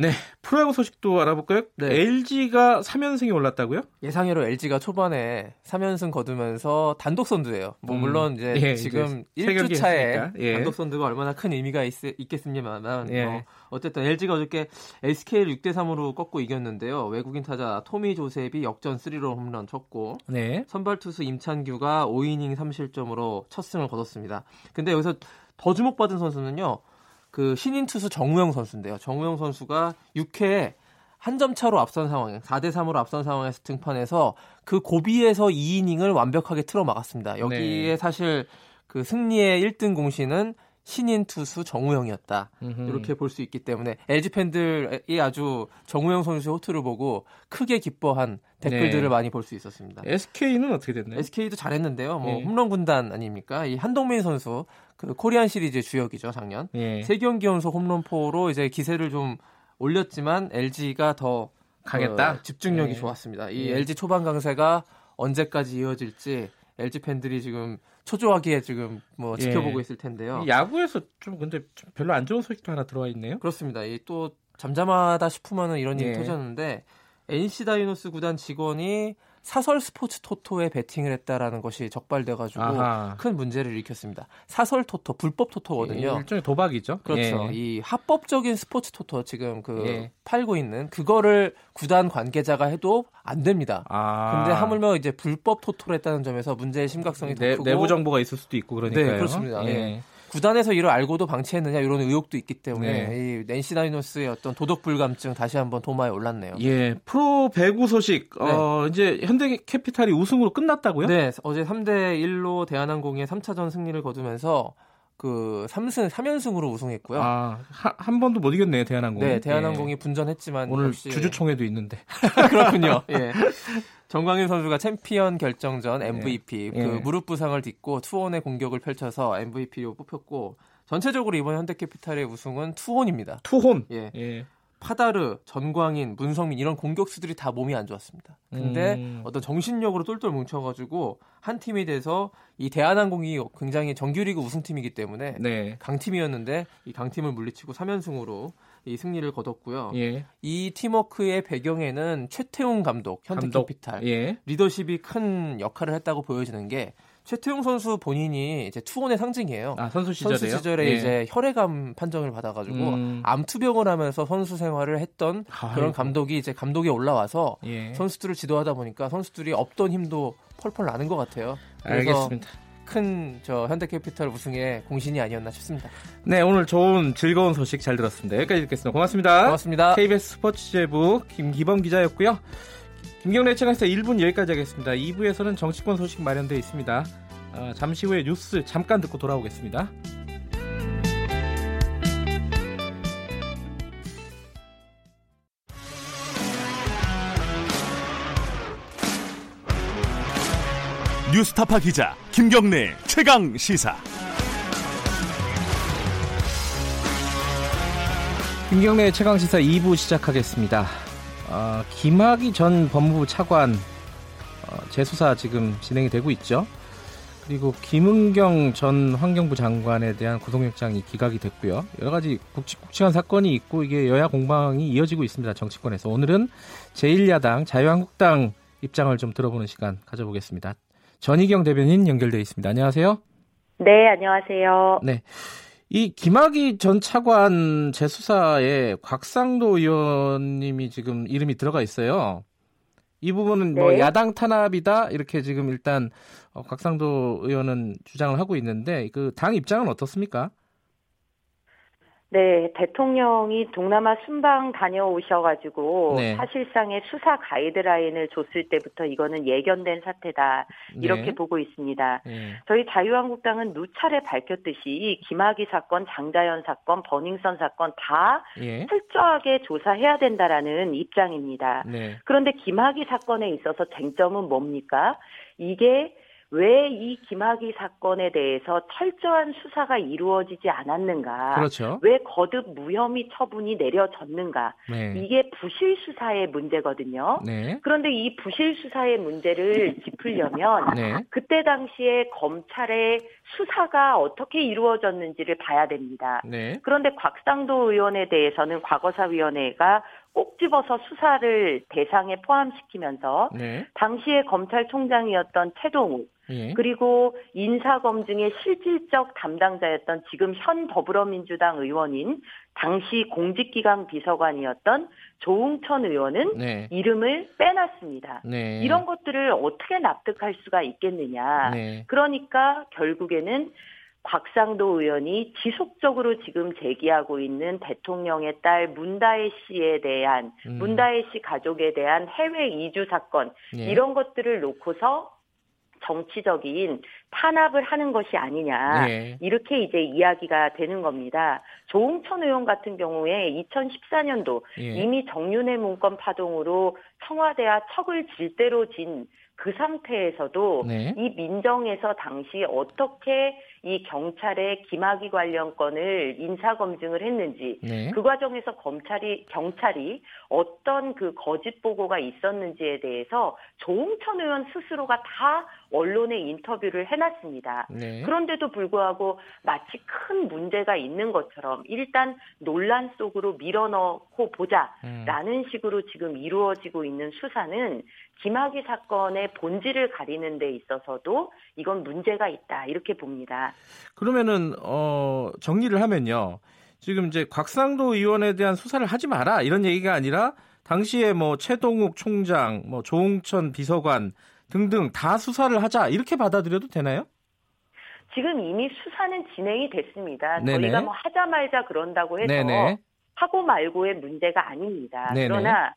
네, 프로야구 소식도 알아볼까요? 네. LG가 3연승이 올랐다고요? 예상외로 LG가 초반에 3연승 거두면서 단독 선두예요. 뭐 음. 물론 이제 예, 지금 이제 1주 차에 예. 단독 선두가 얼마나 큰 의미가 있, 겠습니다만 예. 어, 어쨌든 LG가 어저께 SK를 6대 3으로 꺾고 이겼는데요. 외국인 타자 토미 조셉이 역전 3로 홈런 쳤고 네. 선발 투수 임찬규가 5이닝 3실점으로 첫 승을 거뒀습니다. 근데 여기서 더 주목받은 선수는요. 그 신인 투수 정우영 선수인데요. 정우영 선수가 6회에 한 점 차로 앞선 상황에 4대 3으로 앞선 상황에서 등판해서 그 고비에서 2이닝을 완벽하게 틀어 막았습니다. 여기에 네. 사실 그 승리의 1등 공신은 신인 투수 정우영이었다. 음흠. 이렇게 볼 수 있기 때문에 LG 팬들이 아주 정우영 선수의 호투를 보고 크게 기뻐한 댓글들을 네. 많이 볼 수 있었습니다. SK는 어떻게 됐나요? SK도 잘했는데요. 뭐 네. 홈런 군단 아닙니까? 이 한동민 선수 그 코리안 시리즈 주역이죠 작년 예. 세 경기 연속 홈런포로 이제 기세를 좀 올렸지만 LG가 더 강했다 어, 집중력이 예. 좋았습니다. 이 예. LG 초반 강세가 언제까지 이어질지 LG 팬들이 지금 초조하게 지금 뭐 예. 지켜보고 있을 텐데요. 야구에서 좀 근데 좀 별로 안 좋은 소식도 하나 들어와 있네요. 그렇습니다. 이또 잠잠하다 싶으면은 이런 일이 예. 터졌는데 NC 다이노스 구단 직원이 사설 스포츠 토토에 베팅을 했다라는 것이 적발돼가지고 아하. 큰 문제를 일으켰습니다. 사설 토토, 불법 토토거든요. 예, 일종의 도박이죠. 그렇죠. 예. 이 합법적인 스포츠 토토 지금 그 예. 팔고 있는 그거를 구단 관계자가 해도 안 됩니다. 아. 근데 하물며 이제 불법 토토를 했다는 점에서 문제의 심각성이 더 크고 내부 정보가 있을 수도 있고 그러니까요. 네, 그렇습니다. 예. 예. 구단에서 이를 알고도 방치했느냐 이런 의혹도 있기 때문에 네. 이 낸시 다이노스의 어떤 도덕 불감증 다시 한번 도마에 올랐네요. 예, 프로 배구 소식 네. 어, 이제 현대 캐피탈이 우승으로 끝났다고요? 네, 어제 3대 1로 대한항공의 3차전 승리를 거두면서 그 3승 3연승으로 우승했고요. 아, 하, 한 번도 못 이겼네요, 대한항공. 네, 대한항공이 예. 분전했지만 오늘 역시... 주주총회도 있는데. <laughs> 그렇군요. 예. 전광인 선수가 챔피언 결정전 MVP 예. 그 예. 무릎 부상을 딛고 투혼의 공격을 펼쳐서 MVP로 뽑혔고 전체적으로 이번 현대캐피탈의 우승은 투혼입니다. 투혼. 예. 예. 파다르, 전광인, 문성민 이런 공격수들이 다 몸이 안 좋았습니다. 근데 음. 어떤 정신력으로 똘똘 뭉쳐가지고 한 팀이 돼서 이 대한항공이 굉장히 정규리그 우승팀이기 때문에 네. 강팀이었는데 이 강팀을 물리치고 3연승으로 이 승리를 거뒀고요. 예. 이 팀워크의 배경에는 최태웅 감독, 현대캐피탈 예. 리더십이 큰 역할을 했다고 보여지는 게 최태용 선수 본인이 이제 투혼의 상징이에요. 아, 선수 시절에요? 선수 시절에 예. 이제 혈액암 판정을 받아가지고 음. 암 투병을 하면서 선수 생활을 했던 아이고. 그런 감독이 이제 감독에 올라와서 예. 선수들을 지도하다 보니까 선수들이 없던 힘도 펄펄 나는 것 같아요. 알겠습니다. 큰 저 현대캐피탈 우승의 공신이 아니었나 싶습니다. 네, 오늘 좋은 즐거운 소식 잘 들었습니다. 여기까지 듣겠습니다. 고맙습니다. 고맙습니다. KBS 스포츠 제부 김기범 기자였고요. 김경래 채널에서 1분 여기까지 하겠습니다. 2부에서는 정치권 소식 마련되어 있습니다. 어, 잠시 후에 뉴스 잠깐 듣고 돌아오겠습니다. 뉴스타파 기자 김경래 최강 시사. 김경래 최강 시사 2부 시작하겠습니다. 어, 김학의 전 법무부 차관 어, 재수사 지금 진행이 되고 있죠. 그리고 김은경 전 환경부 장관에 대한 구속영장이 기각이 됐고요. 여러 가지 굵직굵직한 사건이 있고 이게 여야 공방이 이어지고 있습니다. 정치권에서 오늘은 제1야당 자유한국당 입장을 좀 들어보는 시간 가져보겠습니다. 전희경 대변인 연결돼 있습니다. 안녕하세요. 네, 안녕하세요. 네. 이 김학의 전 차관 재수사에 곽상도 의원님이 지금 이름이 들어가 있어요. 이 부분은 뭐 네. 뭐 야당 탄압이다 이렇게 지금 일단 어, 곽상도 의원은 주장을 하고 있는데 그 당 입장은 어떻습니까? 네, 대통령이 동남아 순방 다녀오셔가지고 네. 사실상의 수사 가이드라인을 줬을 때부터 이거는 예견된 사태다 이렇게 네. 보고 있습니다. 네. 저희 자유한국당은 누차례 밝혔듯이 김학의 사건, 장자연 사건, 버닝썬 사건 다 예. 철저하게 조사해야 된다라는 입장입니다. 네. 그런데 김학의 사건에 있어서 쟁점은 뭡니까? 이게 왜 이 김학의 사건에 대해서 철저한 수사가 이루어지지 않았는가? 그렇죠. 왜 거듭 무혐의 처분이 내려졌는가? 네. 이게 부실 수사의 문제거든요. 네. 그런데 이 부실 수사의 문제를 짚으려면 네. 그때 당시에 검찰의 수사가 어떻게 이루어졌는지를 봐야 됩니다. 네. 그런데 곽상도 의원에 대해서는 과거사위원회가 꼭 집어서 수사를 대상에 포함시키면서 네. 당시에 검찰총장이었던 최동욱 예. 그리고 인사검증의 실질적 담당자였던 지금 현 더불어민주당 의원인 당시 공직기강 비서관이었던 조웅천 의원은 네. 이름을 빼놨습니다. 네. 이런 것들을 어떻게 납득할 수가 있겠느냐. 네. 그러니까 결국에는 곽상도 의원이 지속적으로 지금 제기하고 있는 대통령의 딸 문다혜 씨에 대한 음. 문다혜 씨 가족에 대한 해외 이주 사건 예. 이런 것들을 놓고서 정치적인 탄압을 하는 것이 아니냐 예. 이렇게 이제 이야기가 되는 겁니다. 조홍천 의원 같은 경우에 2014년도 예. 이미 정윤회 문건 파동으로 청와대와 척을 질 대로 진 그 상태에서도 네. 이 민정에서 당시 어떻게 이 경찰의 김학의 관련 건을 인사 검증을 했는지 네. 그 과정에서 검찰이 경찰이 어떤 그 거짓 보고가 있었는지에 대해서 조홍천 의원 스스로가 다 언론에 인터뷰를 해놨습니다. 네. 그런데도 불구하고 마치 큰 문제가 있는 것처럼 일단 논란 속으로 밀어넣고 보자라는 음. 식으로 지금 이루어지고 있는 수사는 김학의 사건의 본질을 가리는 데 있어서도 이건 문제가 있다 이렇게 봅니다. 그러면은 어 정리를 하면요. 지금 이제 곽상도 의원에 대한 수사를 하지 마라 이런 얘기가 아니라 당시에 뭐 최동욱 총장, 뭐 조홍천 비서관 등등 다 수사를 하자 이렇게 받아들여도 되나요? 지금 이미 수사는 진행이 됐습니다. 네네. 저희가 뭐 하자 말자 그런다고 해서 네네. 하고 말고의 문제가 아닙니다. 네네. 그러나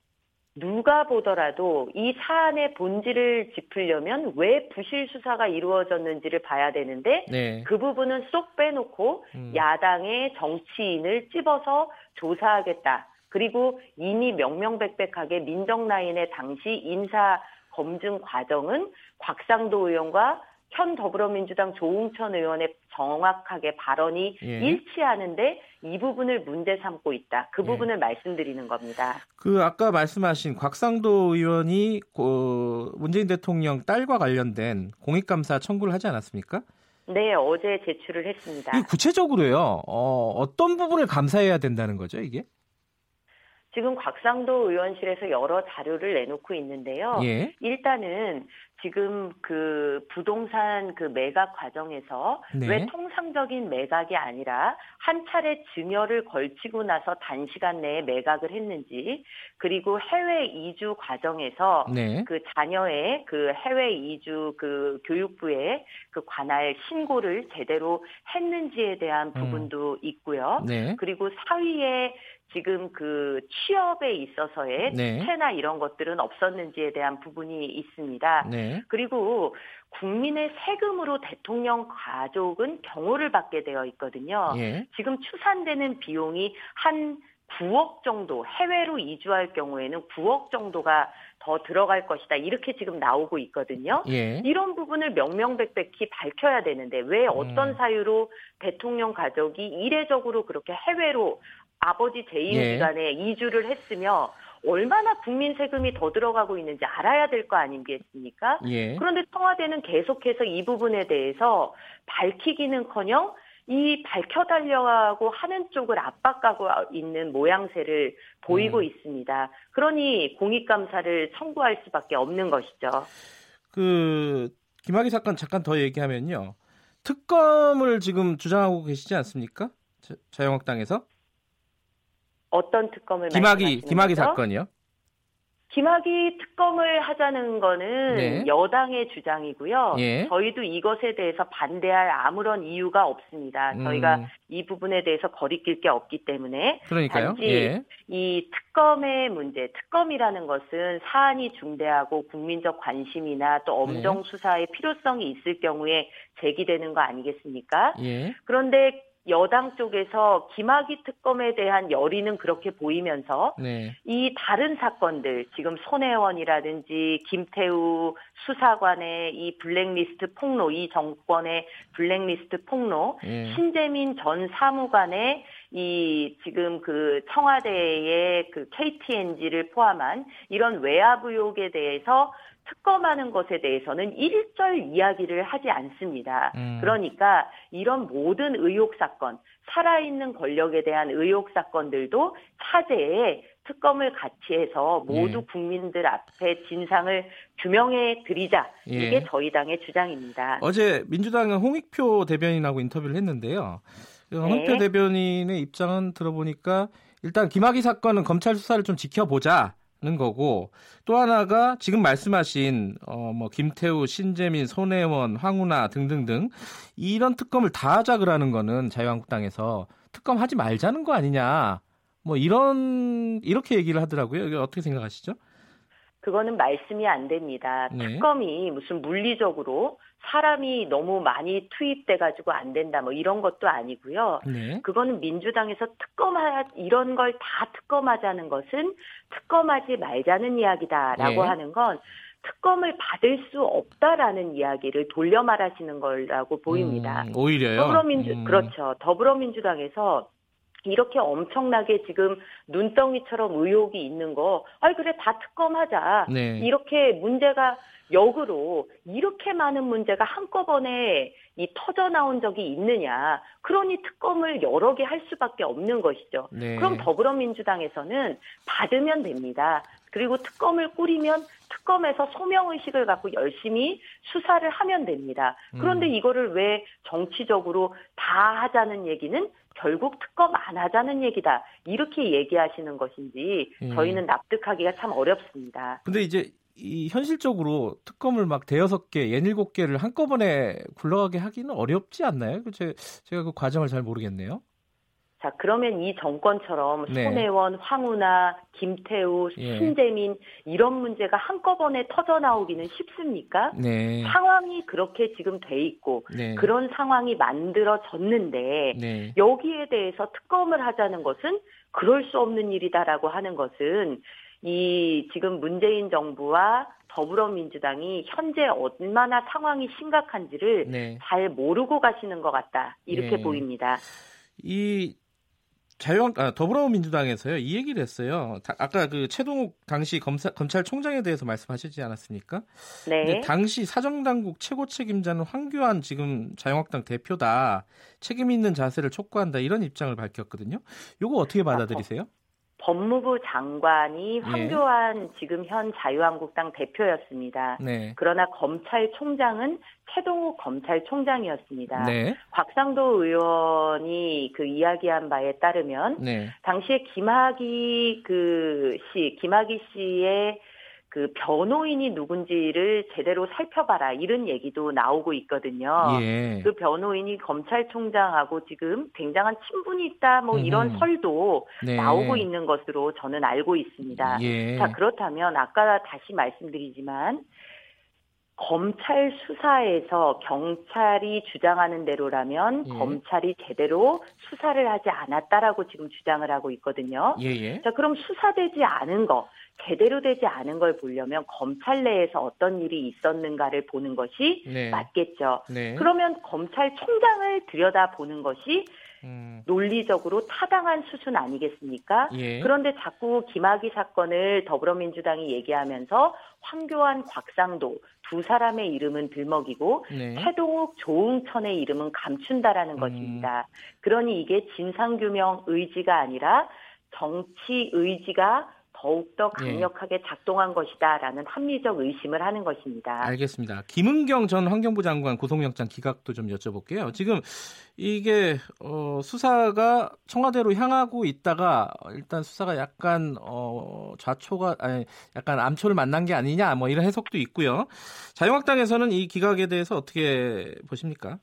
누가 보더라도 이 사안의 본질을 짚으려면 왜 부실 수사가 이루어졌는지를 봐야 되는데 네. 그 부분은 쏙 빼놓고 음. 야당의 정치인을 찝어서 조사하겠다. 그리고 이미 명명백백하게 민정라인의 당시 인사 검증 과정은 곽상도 의원과 현 더불어민주당 조웅천 의원의 정확하게 발언이 예. 일치하는데 이 부분을 문제 삼고 있다. 그 예. 부분을 예. 말씀드리는 겁니다. 그 아까 말씀하신 곽상도 의원이 그 문재인 대통령 딸과 관련된 공익감사 청구를 하지 않았습니까? 네, 어제 제출을 했습니다. 구체적으로요. 어, 어떤 부분을 감사해야 된다는 거죠, 이게? 지금 곽상도 의원실에서 여러 자료를 내놓고 있는데요. 예. 일단은 지금 그 부동산 그 매각 과정에서 네. 왜 통상적인 매각이 아니라 한 차례 증여를 걸치고 나서 단시간 내에 매각을 했는지 그리고 해외 이주 과정에서 네. 그 자녀의 그 해외 이주 그 교육부에 그 관할 신고를 제대로 했는지에 대한 음. 부분도 음. 있고요. 네. 그리고 사위의 지금 그 취업에 있어서의 네. 특혜나 이런 것들은 없었는지에 대한 부분이 있습니다. 네. 그리고 국민의 세금으로 대통령 가족은 경호를 받게 되어 있거든요. 예. 지금 추산되는 비용이 한 9억 정도 해외로 이주할 경우에는 9억 정도가 더 들어갈 것이다 이렇게 지금 나오고 있거든요. 예. 이런 부분을 명명백백히 밝혀야 되는데 왜 어떤 음. 사유로 대통령 가족이 이례적으로 그렇게 해외로 아버지 재임 예. 기간에 이주를 했으며 얼마나 국민 세금이 더 들어가고 있는지 알아야 될 거 아니겠습니까? 예. 그런데 청와대는 계속해서 이 부분에 대해서 밝히기는커녕 이 밝혀달라고 하는 쪽을 압박하고 있는 모양새를 보이고 음. 있습니다. 그러니 공익감사를 청구할 수밖에 없는 것이죠. 그 김학의 사건 잠깐 더 얘기하면요. 특검을 지금 주장하고 계시지 않습니까? 자, 영학당에서 어떤 특검을 김학의 김학의 사건이요? 김학의 특검을 하자는 거는 네. 여당의 주장이고요. 예. 저희도 이것에 대해서 반대할 아무런 이유가 없습니다. 음. 저희가 이 부분에 대해서 거리낄 게 없기 때문에 그러니까요. 단지 예. 이 특검의 문제, 특검이라는 것은 사안이 중대하고 국민적 관심이나 또 엄정 네. 수사의 필요성이 있을 경우에 제기되는 거 아니겠습니까? 예. 그런데 여당 쪽에서 김학의 특검에 대한 열의는 그렇게 보이면서 네. 이 다른 사건들 지금 손혜원이라든지 김태우 수사관의 이 블랙리스트 폭로 이 정권의 블랙리스트 폭로 네. 신재민 전 사무관의 이 지금 그 청와대의 그 KTNG를 포함한 이런 외압 의혹에 대해서 특검하는 것에 대해서는 일절 이야기를 하지 않습니다. 음. 그러니까 이런 모든 의혹 사건, 살아있는 권력에 대한 의혹 사건들도 차제에 특검을 같이 해서 모두 예. 국민들 앞에 진상을 규명해 드리자. 예. 이게 저희 당의 주장입니다. 어제 민주당은 홍익표 대변인하고 인터뷰를 했는데요. 네. 홍익표 대변인의 입장은 들어보니까 일단 김학의 사건은 검찰 수사를 좀 지켜보자. 는 거고 또 하나가 지금 말씀하신 어뭐 김태우, 신재민, 손혜원, 황운하 등등등 이런 특검을 다 하자 그러는 거는 자유한국당에서 특검 하지 말자는 거 아니냐 뭐 이런 이렇게 얘기를 하더라고요. 이게 어떻게 생각하시죠? 그거는 말씀이 안 됩니다. 네. 특검이 무슨 물리적으로 사람이 너무 많이 투입돼 가지고 안 된다 뭐 이런 것도 아니고요. 네. 그거는 민주당에서 특검하 이런 걸 다 특검하자는 것은 특검하지 말자는 이야기다라고 네. 하는 건 특검을 받을 수 없다라는 이야기를 돌려 말하시는 거라고 보입니다. 음, 오히려요. 더불어민주 음. 그렇죠. 더불어민주당에서 이렇게 엄청나게 지금 눈덩이처럼 의혹이 있는 거, 아이 그래 다 특검하자. 네. 이렇게 문제가 역으로 이렇게 많은 문제가 한꺼번에 이 터져 나온 적이 있느냐. 그러니 특검을 여러 개 할 수밖에 없는 것이죠. 네. 그럼 더불어민주당에서는 받으면 됩니다. 그리고 특검을 꾸리면 특검에서 소명 의식을 갖고 열심히 수사를 하면 됩니다. 그런데 음. 이거를 왜 정치적으로 다 하자는 얘기는 결국 특검 안 하자는 얘기다. 이렇게 얘기하시는 것인지 예. 저희는 납득하기가 참 어렵습니다. 근데 이제 이 현실적으로 특검을 막 대여섯 개, 예닐곱 개를 한꺼번에 굴러가게 하기는 어렵지 않나요? 그 제가 그 과정을 잘 모르겠네요. 자, 그러면 이 정권처럼 네. 손혜원, 황우나, 김태우, 예. 신재민 이런 문제가 한꺼번에 터져 나오기는 쉽습니까? 네. 상황이 그렇게 지금 돼 있고 네. 그런 상황이 만들어졌는데 네. 여기에 대해서 특검을 하자는 것은 그럴 수 없는 일이다라고 하는 것은 이 지금 문재인 정부와 더불어민주당이 현재 얼마나 상황이 심각한지를 네. 잘 모르고 가시는 것 같다 이렇게 네. 보입니다. 이 자유한 아, 더불어민주당에서요 이 얘기를 했어요. 다, 아까 그 최동욱 당시 검사, 검찰총장에 대해서 말씀하시지 않았습니까? 네. 당시 사정당국 최고 책임자는 황교안 지금 자유한국당 대표다 책임 있는 자세를 촉구한다 이런 입장을 밝혔거든요. 이거 어떻게 받아들이세요? 법무부 장관이 예. 황교안 예. 지금 현 자유한국당 대표였습니다. 네. 그러나 검찰총장은 최동욱 검찰총장이었습니다. 네. 곽상도 의원이 그 이야기한 바에 따르면 네. 당시에 김학의 그 씨, 김학의 씨의 그 변호인이 누군지를 제대로 살펴봐라 이런 얘기도 나오고 있거든요. 예. 그 변호인이 검찰총장하고 지금 굉장한 친분이 있다 뭐 이런 음. 설도 네. 나오고 있는 것으로 저는 알고 있습니다. 예. 자 그렇다면 아까 다시 말씀드리지만 검찰 수사에서 경찰이 주장하는 대로라면 예. 검찰이 제대로 수사를 하지 않았다라고 지금 주장을 하고 있거든요. 예예. 예. 자, 그럼 수사되지 않은 거, 제대로 되지 않은 걸 보려면 검찰 내에서 어떤 일이 있었는가를 보는 것이 네. 맞겠죠. 네. 그러면 검찰총장을 들여다보는 것이 음. 논리적으로 타당한 수순 아니겠습니까? 예. 그런데 자꾸 김학의 사건을 더불어민주당이 얘기하면서 황교안, 곽상도 두 사람의 이름은 들먹이고 네. 최동욱, 조응천의 이름은 감춘다라는 음. 것입니다. 그러니 이게 진상규명 의지가 아니라 정치 의지가 더욱더 예. 강력하게 네. 작동한 것이다라는 합리적 의심을 하는 것입니다. 알겠습니다. 김은경 전 환경부 장관 구속영장 기각도 좀 여쭤볼게요. 지금 이게 어, 수사가 청와대로 향하고 있다가 일단 수사가 약간 어, 좌초가 아니 약간 암초를 만난 게 아니냐 뭐 이런 해석도 있고요. 자유한국당에서는 이 기각에 대해서 어떻게 보십니까?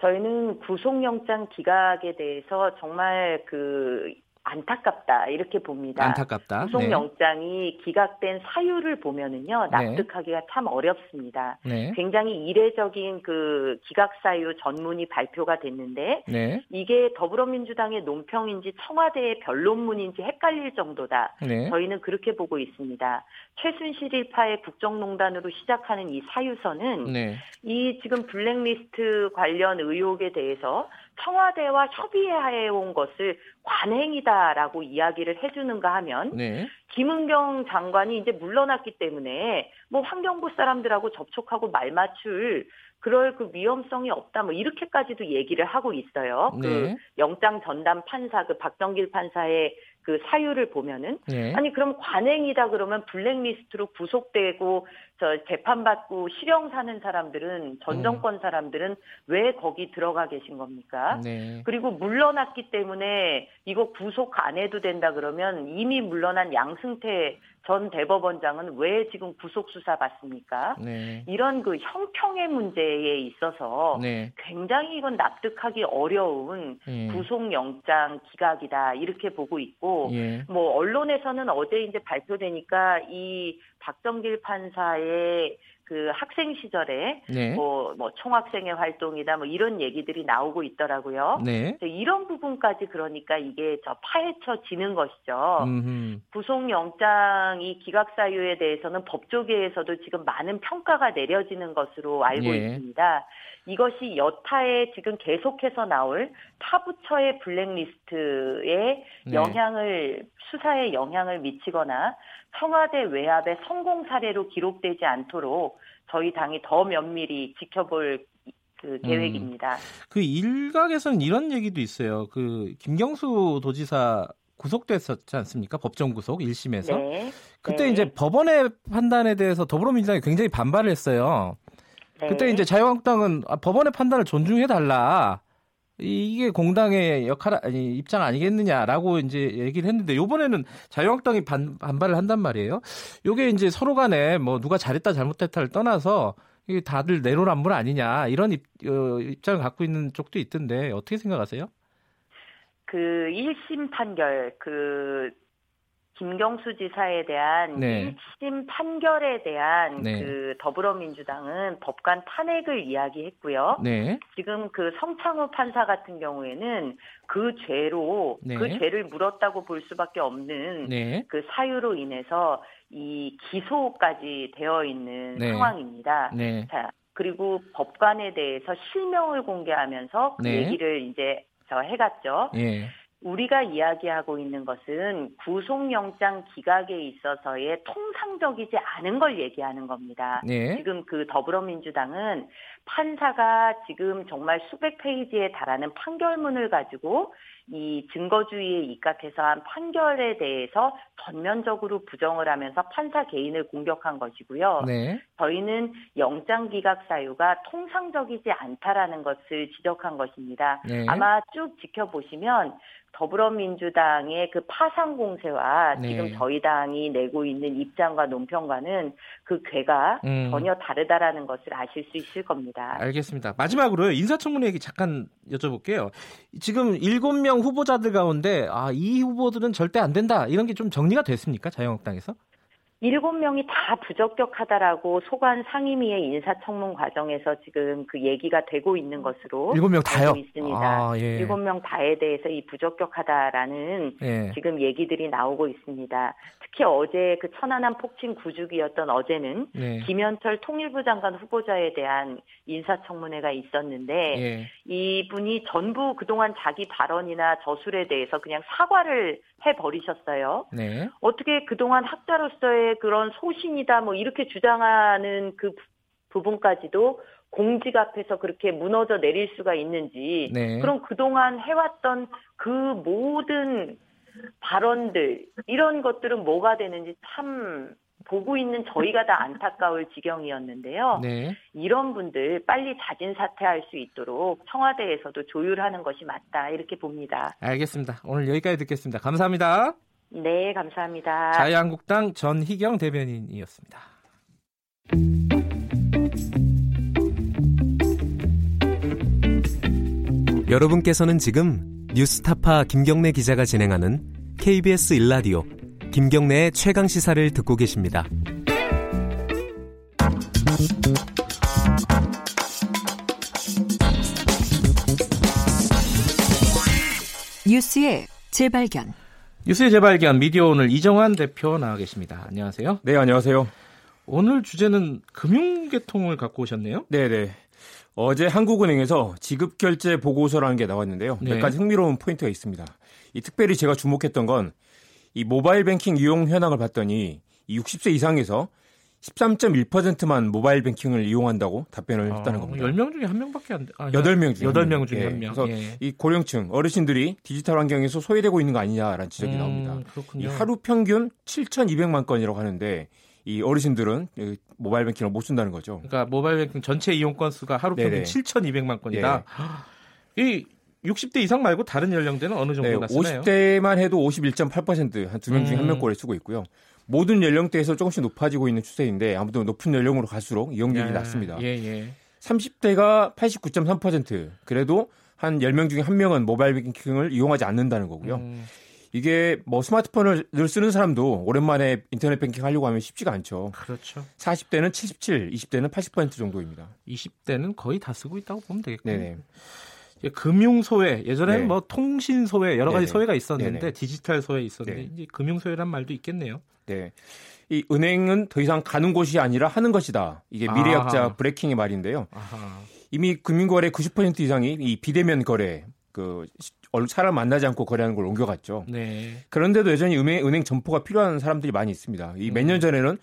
저희는 구속영장 기각에 대해서 정말 그 안타깝다 이렇게 봅니다. 안타깝다. 구속 영장이 네. 기각된 사유를 보면은요 네. 납득하기가 네. 참 어렵습니다. 네. 굉장히 이례적인 그 기각 사유 전문이 발표가 됐는데 네. 이게 더불어민주당의 논평인지 청와대의 변론문인지 헷갈릴 정도다. 네. 저희는 그렇게 보고 있습니다. 최순실 일파의 국정농단으로 시작하는 이 사유서는 이 지금 블랙리스트 관련 의혹에 대해서 청와대와 협의해 온 것을 관행이다라고 이야기를 해주는가 하면 네. 김은경 장관이 이제 물러났기 때문에 뭐 환경부 사람들하고 접촉하고 말 맞출 그럴 그 위험성이 없다 뭐 이렇게까지도 얘기를 하고 있어요. 그 네. 그 영장 전담 판사 그 박정길 판사의 그 사유를 보면은 네. 아니 그럼 관행이다 그러면 블랙리스트로 구속되고 저 재판받고 실형 사는 사람들은 전 음. 정권 사람들은 왜 거기 들어가 계신 겁니까? 네. 그리고 물러났기 때문에 이거 구속 안 해도 된다 그러면 이미 물러난 양승태 전 대법원장은 왜 지금 구속 수사 받습니까? 네. 이런 그 형평의 문제에 있어서 네. 굉장히 이건 납득하기 어려운 예. 구속 영장 기각이다 이렇게 보고 있고 예. 뭐 언론에서는 어제 이제 발표되니까 이 박정길 판사의 그 학생 시절에 네. 뭐, 뭐 총학생의 활동이다 뭐 이런 얘기들이 나오고 있더라고요. 네. 이런 부분까지 그러니까 이게 저 파헤쳐지는 것이죠. 구속영장이 기각 사유에 대해서는 법조계에서도 지금 많은 평가가 내려지는 것으로 알고 예. 있습니다. 이것이 여타에 지금 계속해서 나올 타부처의 블랙리스트에 네. 영향을 수사에 영향을 미치거나 청와대 외압의 성공 사례로 기록되지 않도록 저희 당이 더 면밀히 지켜볼 그 음. 계획입니다. 음, 그 일각에서는 이런 얘기도 있어요. 그 김경수 도지사 구속됐었지 않습니까? 법정 구속 1심에서. 네. 그때 네. 이제 법원의 판단에 대해서 더불어민주당이 굉장히 반발을 했어요. 네. 그때 이제 자유한국당은 아, 법원의 판단을 존중해 달라. 이게 공당의 역할 아니 입장 아니겠느냐라고 이제 얘기를 했는데 요번에는 자유한국당이 반, 반발을 한단 말이에요. 요게 이제 서로 간에 뭐 누가 잘했다 잘못했다를 떠나서 이게 다들 내로남불 아니냐 이런 입, 어, 입장을 갖고 있는 쪽도 있던데 어떻게 생각하세요? 그 1심 판결 그 김경수 지사에 대한 네. 1심 판결에 대한 네. 그 더불어민주당은 법관 탄핵을 이야기했고요. 네. 지금 그 성창호 판사 같은 경우에는 그 죄로 네. 그 죄를 물었다고 볼 수밖에 없는 네. 그 사유로 인해서 이 기소까지 되어 있는 네. 상황입니다. 네. 자, 그리고 법관에 대해서 실명을 공개하면서 그 네. 얘기를 이제 저 해갔죠. 예. 우리가 이야기하고 있는 것은 구속영장 기각에 있어서의 통상적이지 않은 걸 얘기하는 겁니다. 네. 지금 그 더불어민주당은 판사가 지금 정말 수백 페이지에 달하는 판결문을 가지고 이 증거주의에 입각해서 한 판결에 대해서 전면적으로 부정을 하면서 판사 개인을 공격한 것이고요. 네. 저희는 영장 기각 사유가 통상적이지 않다라는 것을 지적한 것입니다. 네. 아마 쭉 지켜보시면 더불어민주당의 그 파상 공세와 네. 지금 저희 당이 내고 있는 입장과 논평과는 그 궤가 음. 전혀 다르다라는 것을 아실 수 있을 겁니다. 알겠습니다. 마지막으로 인사청문회 얘기 잠깐 여쭤볼게요. 지금 7명 후보자들 가운데 아, 이 후보들은 절대 안 된다. 이런 게 좀 정리가 됐습니까? 자유한국당에서? 일곱 명이 다 부적격하다라고 소관 상임위의 인사청문 과정에서 지금 그 얘기가 되고 있는 것으로 일곱 명 다요 있습니다. 아, 예. 일곱 명 다에 대해서 이 부적격하다라는 예. 지금 얘기들이 나오고 있습니다. 특히 어제 그 천안함 폭침 구주기였던 어제는 네. 김현철 통일부 장관 후보자에 대한 인사청문회가 있었는데 예. 이분이 전부 그동안 자기 발언이나 저술에 대해서 그냥 사과를 해 버리셨어요. 네. 어떻게 그동안 학자로서의 그런 소신이다 뭐 이렇게 주장하는 그 부분까지도 공직 앞에서 그렇게 무너져 내릴 수가 있는지 네. 그럼 그동안 해왔던 그 모든 발언들 이런 것들은 뭐가 되는지 참 보고 있는 저희가 다 안타까울 지경이었는데요. 네. 이런 분들 빨리 자진 사퇴할 수 있도록 청와대에서도 조율하는 것이 맞다 이렇게 봅니다. 알겠습니다. 오늘 여기까지 듣겠습니다. 감사합니다. 네, 감사합니다. 자유한국당 전희경 대변인이었습니다. 여러분께서는 지금 뉴스타파 김경래 기자가 진행하는 KBS 일라디오 김경래의 최강 시사를 듣고 계십니다. 뉴스의 재발견. 뉴스의 재발견 미디어 오늘 이정환 대표 나와 계십니다. 안녕하세요. 네, 안녕하세요. 오늘 주제는 금융계통을 갖고 오셨네요. 네, 네. 어제 한국은행에서 지급결제 보고서라는 게 나왔는데요. 네. 몇 가지 흥미로운 포인트가 있습니다. 이 특별히 제가 주목했던 건 이 모바일 뱅킹 이용 현황을 봤더니 60세 이상에서 13.1%만 모바일 뱅킹을 이용한다고 답변을 아, 했다는 겁니다. 10명 중에 한 명밖에 안 돼. 아, 8명 중에 8명 중에 예. 한 명. 그래서 예. 이 고령층 어르신들이 디지털 환경에서 소외되고 있는 거 아니냐라는 지적이 음, 나옵니다. 그렇군요. 이 하루 평균 7,200만 건이라고 하는데 이 어르신들은 모바일 뱅킹을 못 쓴다는 거죠. 그러니까 모바일 뱅킹 전체 이용 건수가 하루 평균 네네. 7,200만 건이다. 네. 이 60대 이상 말고 다른 연령대는 어느 정도가 네, 쓰나요? 50대만 해도 51.8%한 두 명 중에 음. 한 명 꼴에 쓰고 있고요. 모든 연령대에서 조금씩 높아지고 있는 추세인데 아무튼 높은 연령으로 갈수록 이용률이 예, 낮습니다. 예, 예. 30대가 89.3% 그래도 한 10명 중에 한 명은 모바일 뱅킹을 이용하지 않는다는 거고요. 음. 이게 뭐 스마트폰을 늘 쓰는 사람도 오랜만에 인터넷 뱅킹 하려고 하면 쉽지가 않죠. 그렇죠. 40대는 77, 20대는 80% 정도입니다. 20대는 거의 다 쓰고 있다고 보면 되겠군요. 네네. 금융 소외 예전에는 네. 뭐 통신 소외 여러 가지 네네. 소외가 있었는데 네네. 디지털 소외 있었는데 네. 이제 금융 소외란 말도 있겠네요. 네. 이 은행은 더 이상 가는 곳이 아니라 하는 것이다. 이게 미래학자 아하. 브레킹의 말인데요. 아하. 이미 금융거래 90% 이상이 이 비대면 거래 그 사람 만나지 않고 거래하는 걸 옮겨갔죠. 네. 그런데도 여전히 은행, 은행 점포가 필요한 사람들이 많이 있습니다. 이 몇년 음. 전에는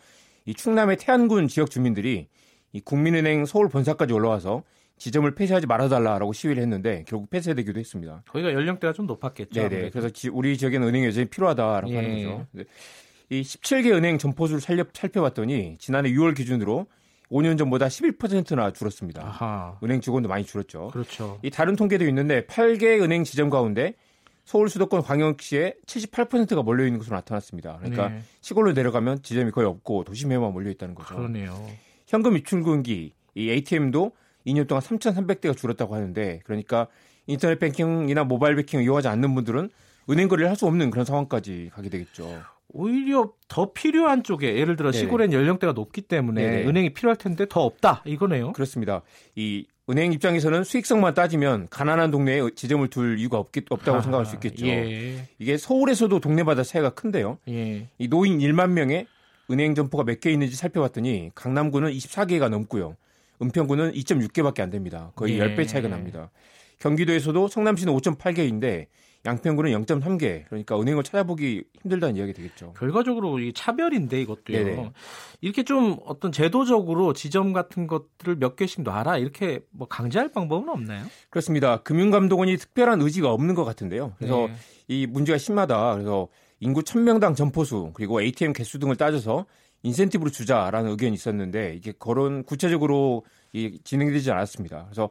이 충남의 태안군 지역 주민들이 이 국민은행 서울 본사까지 올라와서 지점을 폐쇄하지 말아달라라고 시위를 했는데 결국 폐쇄되기도 했습니다. 거기가 연령대가 좀 높았겠죠. 네네. 그래서 지, 우리 지역에는 은행이 여전히 필요하다라고 예. 하는 거죠. 이 17개 은행 점포수를 살려, 살펴봤더니 지난해 6월 기준으로 5년 전보다 11%나 줄었습니다. 아하. 은행 직원도 많이 줄었죠. 그렇죠. 이 다른 통계도 있는데 8개 은행 지점 가운데 서울 수도권 광역시에 78%가 몰려 있는 것으로 나타났습니다. 그러니까 네. 시골로 내려가면 지점이 거의 없고 도심에만 몰려 있다는 거죠. 그러네요. 현금 입출금기 이 ATM도 2년 동안 3,300대가 줄었다고 하는데 그러니까 인터넷 뱅킹이나 모바일 뱅킹을 이용하지 않는 분들은 은행 거래를 할 수 없는 그런 상황까지 가게 되겠죠. 오히려 더 필요한 쪽에 예를 들어 시골엔 연령대가 높기 때문에 네네. 은행이 필요할 텐데 더 없다 이거네요. 그렇습니다. 이 은행 입장에서는 수익성만 따지면 가난한 동네에 지점을 둘 이유가 없기, 없다고 아, 생각할 수 있겠죠. 예. 이게 서울에서도 동네마다 차이가 큰데요. 예. 이 노인 1만 명에 은행 점포가 몇 개 있는지 살펴봤더니 강남구는 24개가 넘고요. 은평구는 2.6개밖에 안 됩니다. 거의 예. 10배 차이가 납니다. 경기도에서도 성남시는 5.8개인데 양평구는 0.3개. 그러니까 은행을 찾아보기 힘들다는 이야기 되겠죠. 결과적으로 이 차별인데 이것도요. 네네. 이렇게 좀 어떤 제도적으로 지점 같은 것들을 몇 개씩 놔라 이렇게 뭐 강제할 방법은 없나요? 그렇습니다. 금융감독원이 특별한 의지가 없는 것 같은데요. 그래서 네. 이 문제가 심하다. 그래서 인구 1000명당 점포수 그리고 ATM 개수 등을 따져서 인센티브로 주자라는 의견이 있었는데 이게 거론 구체적으로 진행되지 않았습니다. 그래서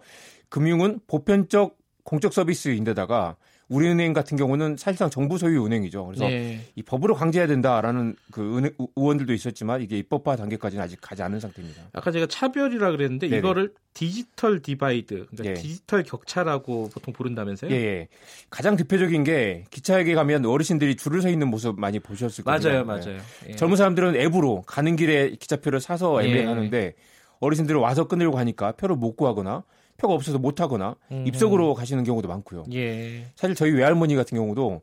금융은 보편적 공적 서비스인데다가 우리은행 같은 경우는 사실상 정부 소유 은행이죠. 그래서 네. 이 법으로 강제해야 된다라는 그 은행, 의원들도 있었지만 이게 입법화 단계까지는 아직 가지 않은 상태입니다. 아까 제가 차별이라 그랬는데 네네. 이거를 digital divide, 그러니까 예. 디지털 격차라고 보통 부른다면서요? 예, 예. 가장 대표적인 게 기차역에 가면 어르신들이 줄을 서 있는 모습 많이 보셨을 거예요. 맞아요, 맞아요. 예. 젊은 사람들은 앱으로 가는 길에 기차표를 사서 예. 애매하는데 어르신들은 와서 끊으려고 하니까 표를 못 구하거나 표가 없어서 못 하거나 음. 입석으로 가시는 경우도 많고요. 예. 사실 저희 외할머니 같은 경우도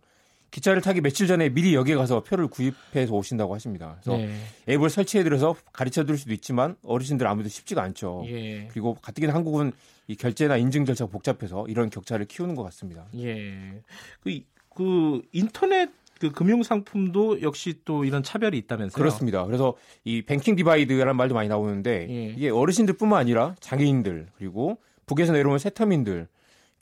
기차를 타기 며칠 전에 미리 역에 가서 표를 구입해서 오신다고 하십니다. 그래서 네. 앱을 설치해드려서 가르쳐 드릴 수도 있지만 어르신들 아무래도 쉽지가 않죠. 예. 그리고 가뜩이나 한국은 이 결제나 인증 절차가 복잡해서 이런 격차를 키우는 것 같습니다. 예. 그, 그 인터넷 그 금융 상품도 역시 또 이런 차별이 있다면서요? 그렇습니다. 그래서 이 banking divide라는 말도 많이 나오는데 예. 이게 어르신들뿐만 아니라 장애인들 그리고 북에서 내려온 새터민들,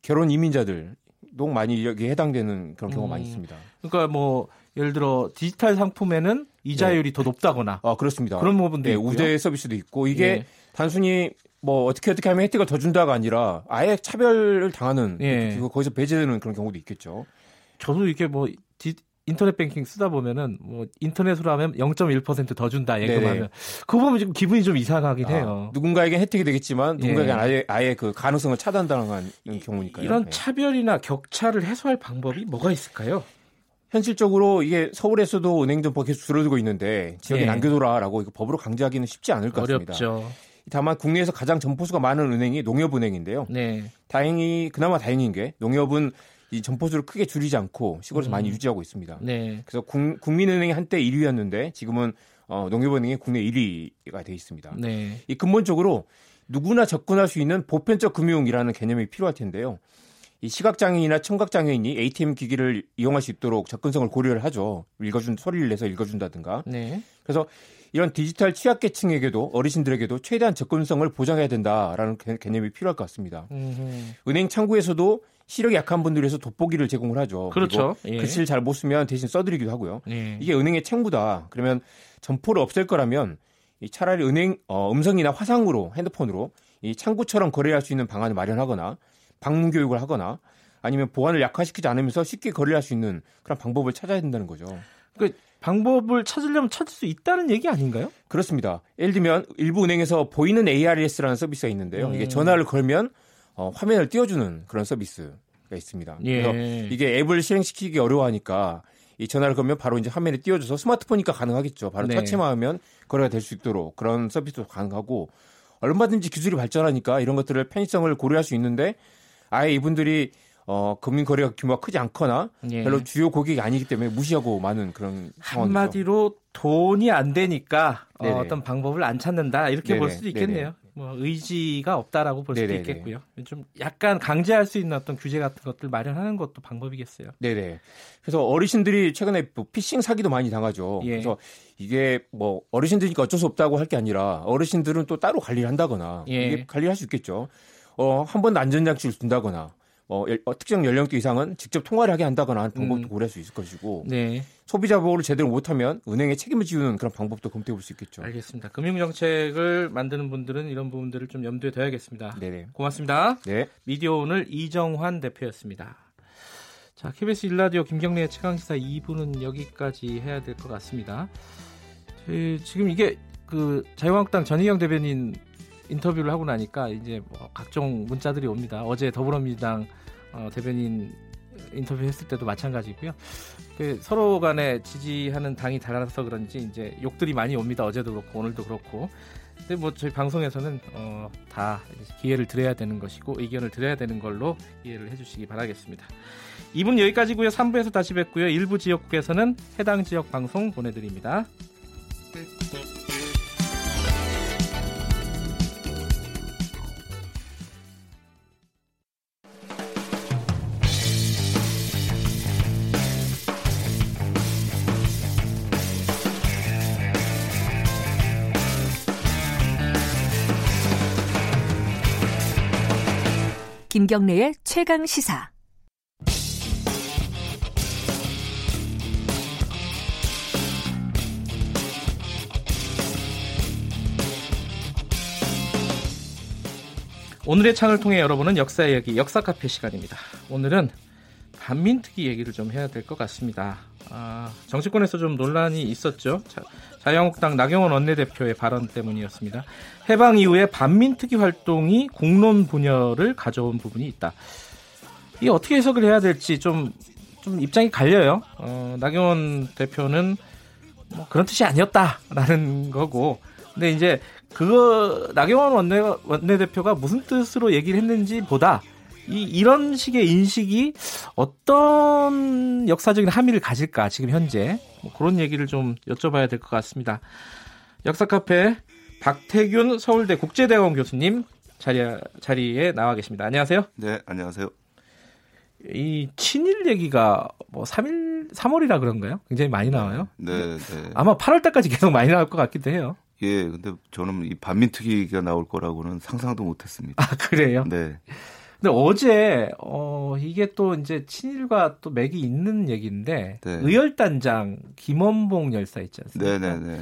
결혼 이민자들 도 많이 여기에 해당되는 그런 경우가 음, 많이 있습니다. 그러니까 뭐 예를 들어 디지털 상품에는 이자율이 네. 더 높다거나 아 그렇습니다. 그런 부분도 네. 우대 서비스도 있고 이게 예. 단순히 뭐 어떻게 어떻게 하면 혜택을 더 준다가 아니라 아예 차별을 당하는 예. 거기서 배제되는 그런 경우도 있겠죠. 저도 이게 뭐 디, 인터넷 뱅킹 쓰다 보면은 뭐 인터넷으로 하면 0.1%더 준다 예금하면 그거 보면 지금 기분이 좀 이상하긴 아, 해요. 누군가에게 혜택이 되겠지만 누군가에게 예. 아예 아예 그 가능성을 차단당하는 경우니까요. 이런 네. 차별이나 격차를 해소할 방법이 뭐가 있을까요? 현실적으로 이게 서울에서도 은행 점포 계속 줄어들고 있는데 지역에 예. 남겨둬라라고 이거 법으로 강제하기는 쉽지 않을 것 같습니다. 어렵죠. 다만 국내에서 가장 점포수가 많은 은행이 농협은행인데요. 네. 다행히 그나마 다행인 게 농협은 이 점포수를 크게 줄이지 않고 시골에서 음. 많이 유지하고 있습니다. 네. 그래서 국, 민은행이 한때 1위였는데 지금은 어, 농협은행이 국내 1위가 돼 있습니다. 네. 이 근본적으로 누구나 접근할 수 있는 보편적 금융이라는 개념이 필요할 텐데요. 이 시각장애인이나 청각장애인이 ATM 기기를 이용할 수 있도록 접근성을 고려를 하죠. 읽어준 소리를 내서 읽어준다든가. 네. 그래서 이런 디지털 취약계층에게도 어르신들에게도 최대한 접근성을 보장해야 된다라는 개념이 필요할 것 같습니다. 음흠. 은행 창구에서도 시력이 약한 분들 위해서 돋보기를 제공을 하죠. 그렇죠. 예. 글씨를 잘 못 쓰면 대신 써드리기도 하고요. 예. 이게 은행의 책무다. 그러면 점포를 없앨 거라면 차라리 은행 어, 음성이나 화상으로 핸드폰으로 이 창구처럼 거래할 수 있는 방안을 마련하거나 방문 교육을 하거나 아니면 보안을 약화시키지 않으면서 쉽게 거래할 수 있는 그런 방법을 찾아야 된다는 거죠. 그 방법을 찾으려면 찾을 수 있다는 얘기 아닌가요? 그렇습니다. 예를 들면 일부 은행에서 보이는 ARS라는 서비스가 있는데요. 음. 이게 전화를 걸면 어, 화면을 띄워주는 그런 서비스가 있습니다. 예. 그래서 이게 앱을 실행시키기 어려워하니까 이 전화를 걸면 바로 이제 화면에 띄워줘서 스마트폰이니까 가능하겠죠. 바로 네. 터치만 하면 거래가 될 수 있도록 그런 서비스도 가능하고 얼마든지 기술이 발전하니까 이런 것들을 편의성을 고려할 수 있는데 아예 이분들이 어, 금융 거래가 규모가 크지 않거나 예. 별로 주요 고객이 아니기 때문에 무시하고 많은 그런 상황이죠. 한마디로 돈이 안 되니까 어, 어떤 방법을 안 찾는다 이렇게 네네. 볼 수도 있겠네요. 뭐 의지가 없다라고 볼 수도 네네네. 있겠고요. 좀 약간 강제할 수 있는 어떤 규제 같은 것들 마련하는 것도 방법이겠어요. 네네. 그래서 어르신들이 최근에 뭐 피싱 사기도 많이 당하죠. 예. 그래서 이게 뭐 어르신들이니까 어쩔 수 없다고 할 게 아니라 어르신들은 또 따로 관리를 한다거나 예. 이게 관리할 수 있겠죠. 어, 한 번 안전장치를 둔다거나 어, 어, 특정 연령대 이상은 직접 통화를 하게 한다거나 하는 방법도 음. 고려할 수 있을 것이고 네. 소비자 보호를 제대로 못하면 은행에 책임을 지우는 그런 방법도 검토해 볼 수 있겠죠. 알겠습니다. 금융정책을 만드는 분들은 이런 부분들을 좀 염두에 둬야겠습니다. 네네. 고맙습니다. 네. 미디어 오늘 이정환 대표였습니다. 자, KBS 일라디오 김경래의 최강시사 2부는 여기까지 해야 될 것 같습니다. 지금 이게 그 자유한국당 전희경 대변인 인터뷰를 하고 나니까 이제 뭐 각종 문자들이 옵니다. 어제 더불어민주당 어, 대변인 인터뷰했을 때도 마찬가지고요. 그 서로 간에 지지하는 당이 달라서 그런지 이제 욕들이 많이 옵니다. 어제도 그렇고 오늘도 그렇고. 근데 뭐 저희 방송에서는 어, 다 기회를 드려야 되는 것이고 의견을 드려야 되는 걸로 이해를 해주시기 바라겠습니다. 2분 여기까지고요. 3부에서 다시 뵙고요. 일부 지역국에서는 해당 지역 방송 보내드립니다. 김경래의 최강 시사. 오늘의 창을 통해 여러분은 역사 이야기 역사 카페 시간입니다. 오늘은 반민특위 얘기를 좀 해야 될 것 같습니다. 아, 정치권에서 좀 논란이 있었죠. 자, 자유한국당 나경원 원내대표의 발언 때문이었습니다. 해방 이후에 반민특위 활동이 공론 분열을 가져온 부분이 있다. 이 어떻게 해석을 해야 될지 좀, 좀 입장이 갈려요. 어, 나경원 대표는 뭐 그런 뜻이 아니었다라는 거고, 근데 이제 그거 나경원 원내 원내대표가 무슨 뜻으로 얘기를 했는지 보다 이 이런 식의 인식이 어떤 역사적인 함의를 가질까 지금 현재 뭐 그런 얘기를 좀 여쭤봐야 될 것 같습니다. 역사 카페 박태균 서울대 국제대학원 교수님 자리 자리에 나와 계십니다. 안녕하세요. 네, 안녕하세요. 이 친일 얘기가 뭐 3일 3월이라 그런가요? 굉장히 많이 나와요. 네, 네. 아마 8월 달까지 계속 많이 나올 것 같기도 해요. 예, 근데 저는 이 반민특위가 나올 거라고는 상상도 못했습니다. 아 그래요? 네. 근데 어제 어 이게 또 이제 친일과 또 맥이 있는 얘기인데 네. 의열단장 김원봉 열사 있지 않습니까? 네네네.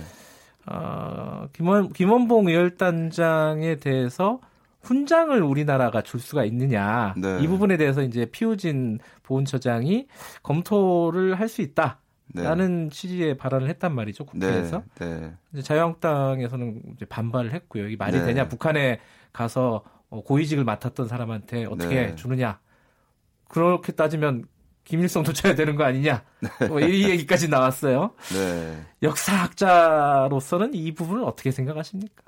어, 김원 김원봉 의열단장에 대해서 훈장을 우리나라가 줄 수가 있느냐 네. 이 부분에 대해서 이제 피우진 보훈처장이 검토를 할 수 있다. 네. 라는 취지의 발언을 했단 말이죠 국회에서. 네. 네. 자유한국당에서는 이제 반발을 했고요. 이 말이 네. 되냐? 북한에 가서 어, 고위직을 맡았던 사람한테 어떻게 네. 주느냐? 그렇게 따지면 김일성도 줘야 되는 거 아니냐? 뭐 이 얘기까지 나왔어요. 역사학자로서는 이 부분을 어떻게 생각하십니까?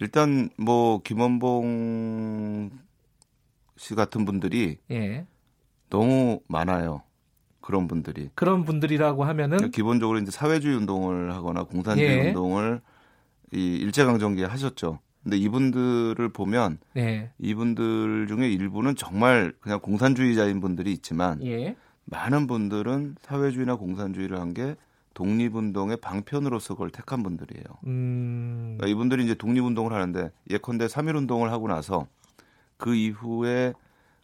일단 뭐 김원봉 씨 같은 분들이 예. 너무 많아요. 그런 분들이. 그런 분들이라고 하면은 그러니까 기본적으로 이제 사회주의 운동을 하거나 공산주의 예. 운동을 이 일제강점기에 하셨죠. 근데 이분들을 보면 예. 이분들 중에 일부는 정말 그냥 공산주의자인 분들이 있지만 예. 많은 분들은 사회주의나 공산주의를 한 게 독립운동의 방편으로서 그걸 택한 분들이에요. 음... 그러니까 이분들이 이제 독립운동을 하는데 예컨대 3.1운동을 하고 나서 그 이후에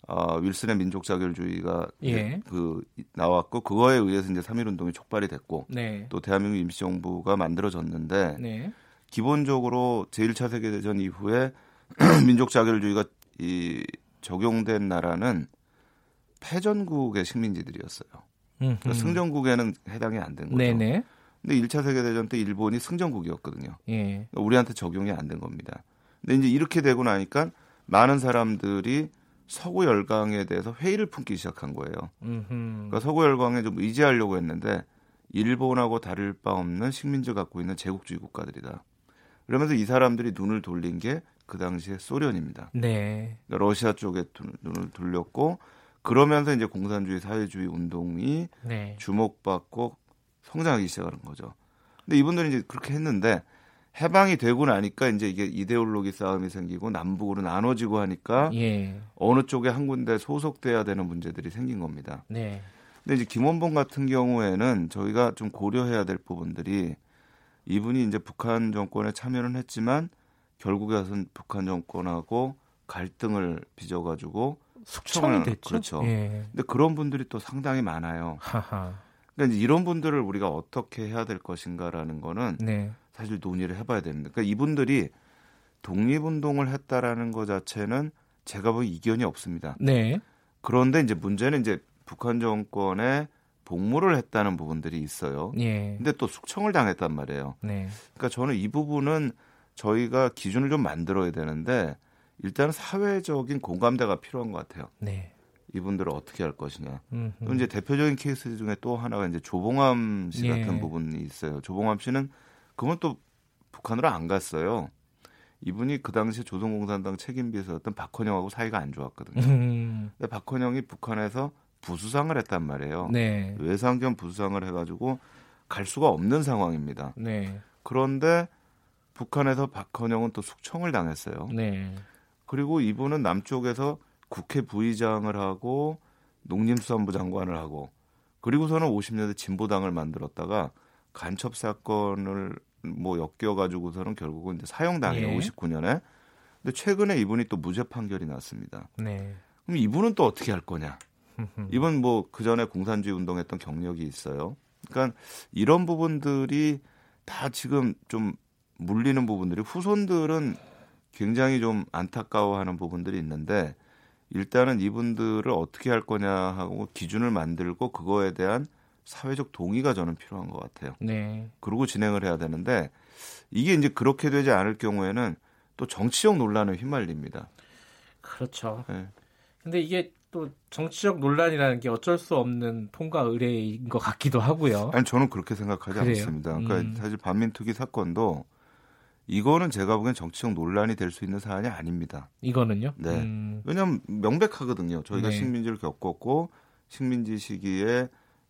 어, 윌슨의 민족 자결주의가 예. 그 나왔고 그거에 의해서 이제 3.1 운동이 촉발이 됐고 네. 또 대한민국 임시정부가 만들어졌는데 네. 기본적으로 제1차 세계대전 이후에 <clears throat> 민족 자결주의가 이 적용된 나라는 패전국의 식민지들이었어요. 그러니까 승전국에는 해당이 안 된 거죠. 네네. 근데 1차 세계대전 때 일본이 승전국이었거든요. 예. 그러니까 우리한테 적용이 안 된 겁니다. 근데 이제 이렇게 되고 나니까 많은 사람들이 서구 열강에 대해서 회의를 품기 시작한 거예요. 그러니까 서구 열강에 좀 의지하려고 했는데 일본하고 다를 바 없는 식민지 갖고 있는 제국주의 국가들이다. 그러면서 이 사람들이 눈을 돌린 게 그 당시에 소련입니다. 네. 그러니까 러시아 쪽에 눈을 돌렸고 그러면서 이제 공산주의 사회주의 운동이 네. 주목받고 성장하기 시작하는 거죠. 근데 이분들이 이제 그렇게 했는데 해방이 되고 나니까 이제 이게 이데올로기 싸움이 생기고 남북으로 나눠지고 하니까 예. 어느 쪽에 한 군데 소속돼야 되는 문제들이 생긴 겁니다. 네. 근데 이제 김원봉 같은 경우에는 저희가 좀 고려해야 될 부분들이 이분이 이제 북한 정권에 참여는 했지만 결국에는 북한 정권하고 갈등을 빚어가지고 숙청이 됐죠. 그렇죠. 예. 근데 그런 분들이 또 상당히 많아요. 하하. 그러니까 이런 분들을 우리가 어떻게 해야 될 것인가라는 거는 네. 사실 논의를 해봐야 됩니다. 그러니까 이분들이 독립운동을 했다라는 것 자체는 제가 보기 이견이 없습니다. 네. 그런데 이제 문제는 이제 북한 정권에 복무를 했다는 부분들이 있어요. 예. 근데 또 숙청을 당했단 말이에요. 네. 그러니까 저는 이 부분은 저희가 기준을 좀 만들어야 되는데 일단 사회적인 공감대가 필요한 것 같아요. 네. 이분들을 어떻게 할 것이냐. 또 이제 대표적인 케이스 중에 또 하나가 이제 조봉암 씨 예. 같은 부분이 있어요. 조봉암 씨는 그건 또 북한으로 안 갔어요. 이분이 그 당시 조선공산당 책임비서였던 박헌영하고 사이가 안 좋았거든요. 음. 근데 박헌영이 북한에서 부수상을 했단 말이에요. 네. 외상견 부수상을 해가지고 갈 수가 없는 상황입니다. 네. 그런데 북한에서 박헌영은 또 숙청을 당했어요. 네. 그리고 이분은 남쪽에서 국회 부의장을 하고 농림수산부 장관을 하고 그리고서는 50년대 진보당을 만들었다가 간첩 사건을 뭐 엮여 가지고서는 결국은 이제 사형당해요. 예. 59년에. 근데 최근에 이분이 또 무죄 판결이 났습니다. 네. 그럼 이분은 또 어떻게 할 거냐? <laughs> 이분 뭐그 전에 공산주의 운동했던 경력이 있어요. 그러니까 이런 부분들이 다 지금 좀 물리는 부분들이 후손들은 굉장히 좀 안타까워하는 부분들이 있는데 일단은 이분들을 어떻게 할 거냐 하고 기준을 만들고 그거에 대한 사회적 동의가 저는 필요한 것 같아요. 네. 그러고 진행을 해야 되는데 이게 이제 그렇게 되지 않을 경우에는 또 정치적 논란에 휘말립니다. 그렇죠. 네. 근데 이게 또 정치적 논란이라는 게 어쩔 수 없는 통과 의례인 것 같기도 하고요. 아니 저는 그렇게 생각하지 그래요? 않습니다. 그러니까 음. 사실 반민특위 사건도 이거는 제가 보기엔 정치적 논란이 될 수 있는 사안이 아닙니다. 이거는요? 네. 음. 왜냐하면 명백하거든요. 저희가 네. 식민지를 겪었고 식민지 시기에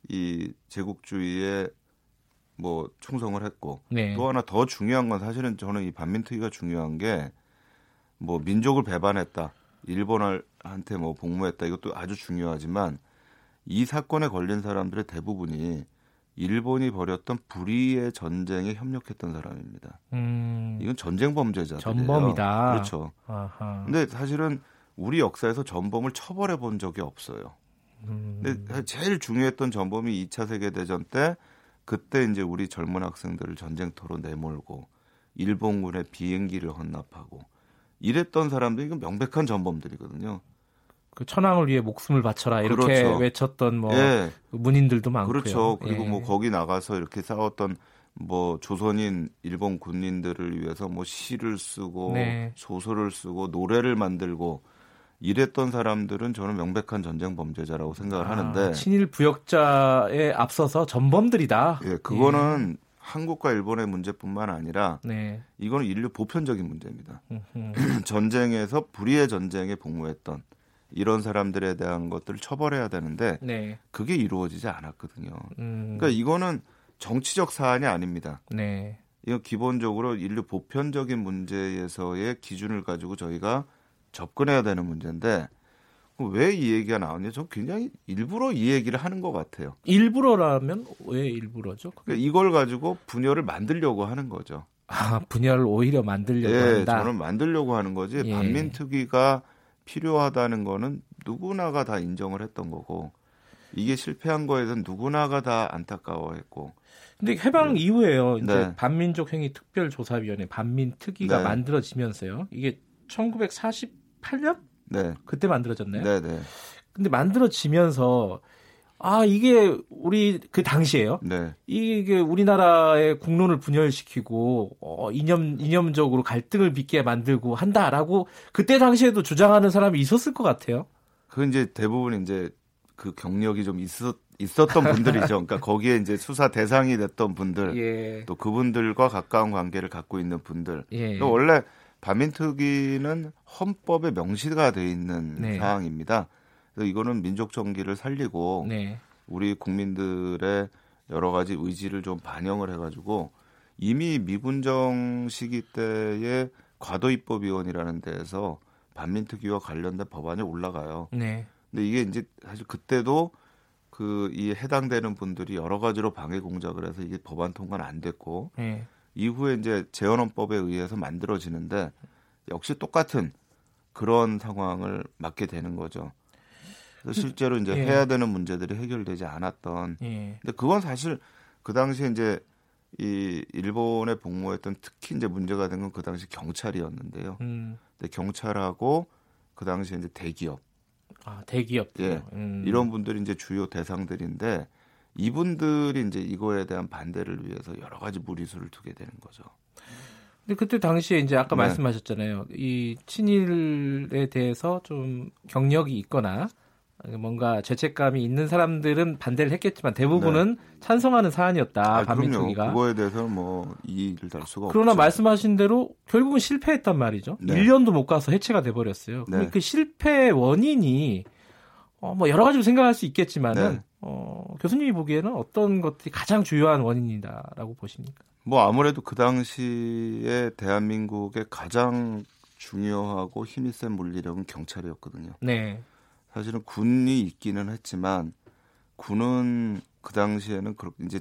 이 제국주의에 뭐 충성을 했고 네. 또 하나 더 중요한 건 사실은 저는 이 반민특위가 중요한 게 뭐 민족을 배반했다. 일본 한테 뭐 복무했다. 이것도 아주 중요하지만 이 사건에 걸린 사람들의 대부분이 일본이 벌였던 불의의 전쟁에 협력했던 사람입니다. 음. 이건 전쟁 범죄자들이에요. 전범이다. 그렇죠. 아하. 근데 사실은 우리 역사에서 전범을 처벌해 본 적이 없어요. 음. 근데 제일 중요했던 전범이 2차 세계 대전 때 그때 이제 우리 젊은 학생들을 전쟁터로 내몰고 일본군의 비행기를 헌납하고 이랬던 사람들이 명백한 전범들이거든요. 그 천황을 위해 목숨을 바쳐라 이렇게 그렇죠. 외쳤던 뭐 예. 문인들도 많고요. 그렇죠. 그리고 예. 뭐 거기 나가서 이렇게 싸웠던 뭐 조선인 일본 군인들을 위해서 뭐 시를 쓰고 네. 소설을 쓰고 노래를 만들고 이랬던 사람들은 저는 명백한 전쟁 범죄자라고 생각을 아, 하는데 친일 부역자에 앞서서 전범들이다. 예, 그거는 예. 한국과 일본의 문제뿐만 아니라 네. 이거는 인류 보편적인 문제입니다. <clears throat> 전쟁에서 불의의 전쟁에 복무했던 이런 사람들에 대한 것들을 처벌해야 되는데 네. 그게 이루어지지 않았거든요. 음. 그러니까 이거는 정치적 사안이 아닙니다. 네. 이거 기본적으로 인류 보편적인 문제에서의 기준을 가지고 저희가 접근해야 되는 문제인데 왜 이 얘기가 나오냐? 저 굉장히 일부러 이 얘기를 하는 것 같아요. 일부러라면 왜 일부러죠? 그러니까 이걸 가지고 분열을 만들려고 하는 거죠. 아 분열을 오히려 만들려고 예, 한다. 저는 만들려고 하는 거지. 예. 반민특위가 필요하다는 거는 누구나가 다 인정을 했던 거고 이게 실패한 거에 대해서 누구나가 다 안타까워했고. 근데 해방 네. 이후에요. 이제 네. 반민족 행위 특별조사위원회 반민특위가 네. 만들어지면서요. 이게 1948년? 네. 그때 만들어졌나요? 네, 네. 근데 만들어지면서 아 이게 우리 그 당시에요. 네. 이게 우리나라의 국론을 분열시키고 어, 이념 이념적으로 갈등을 빚게 만들고 한다라고 그때 당시에도 주장하는 사람이 있었을 것 같아요. 그 이제 대부분 이제 그 경력이 좀 있었 있었던 분들이죠. 그러니까 거기에 이제 수사 대상이 됐던 분들, 예. 또 그분들과 가까운 관계를 갖고 있는 분들. 예. 원래 반민특위는 헌법에 명시가 돼 있는 네. 사항입니다. 그래서 이거는 민족 정기를 살리고 네. 우리 국민들의 여러 가지 의지를 좀 반영을 해가지고 이미 미군정 시기 때에 과도입법위원이라는 데에서 반민특위와 관련된 법안이 올라가요. 네. 근데 이게 이제 사실 그때도 그 이 해당되는 분들이 여러 가지로 방해 공작을 해서 이게 법안 통과는 안 됐고 네. 이후에 이제 재헌헌법에 의해서 만들어지는데 역시 똑같은 그런 상황을 맞게 되는 거죠. 실제로 이제 예. 해야 되는 문제들이 해결되지 않았던. 예. 근데 그건 사실 그 당시에 이제 이 일본에 복무했던 특히 이제 문제가 된 건 그 당시 경찰이었는데요. 음. 근데 경찰하고 그 당시에 이제 대기업. 아 대기업. 예. 음. 이런 분들이 이제 주요 대상들인데 이분들이 이제 이거에 대한 반대를 위해서 여러 가지 무리수를 두게 되는 거죠. 근데 그때 당시에 이제 아까 네. 말씀하셨잖아요. 이 친일에 대해서 좀 경력이 있거나 뭔가 죄책감이 있는 사람들은 반대를 했겠지만 대부분은 네. 찬성하는 사안이었다. 아, 반민특위가. 그거에 대해서 뭐 이의를 달 수가 그러나 없죠. 말씀하신 대로 결국은 실패했단 말이죠. 네. 1년도 못 가서 해체가 돼 버렸어요. 네. 그 실패 원인이 어, 뭐 여러 가지로 생각할 수 있겠지만은 네. 어, 교수님이 보기에는 어떤 것들이 가장 주요한 원인이다라고 보십니까? 뭐 아무래도 그 당시에 대한민국의 가장 중요하고 힘이 센 물리력은 경찰이었거든요. 네. 사실은 군이 있기는 했지만 군은 그 당시에는 그렇게 이제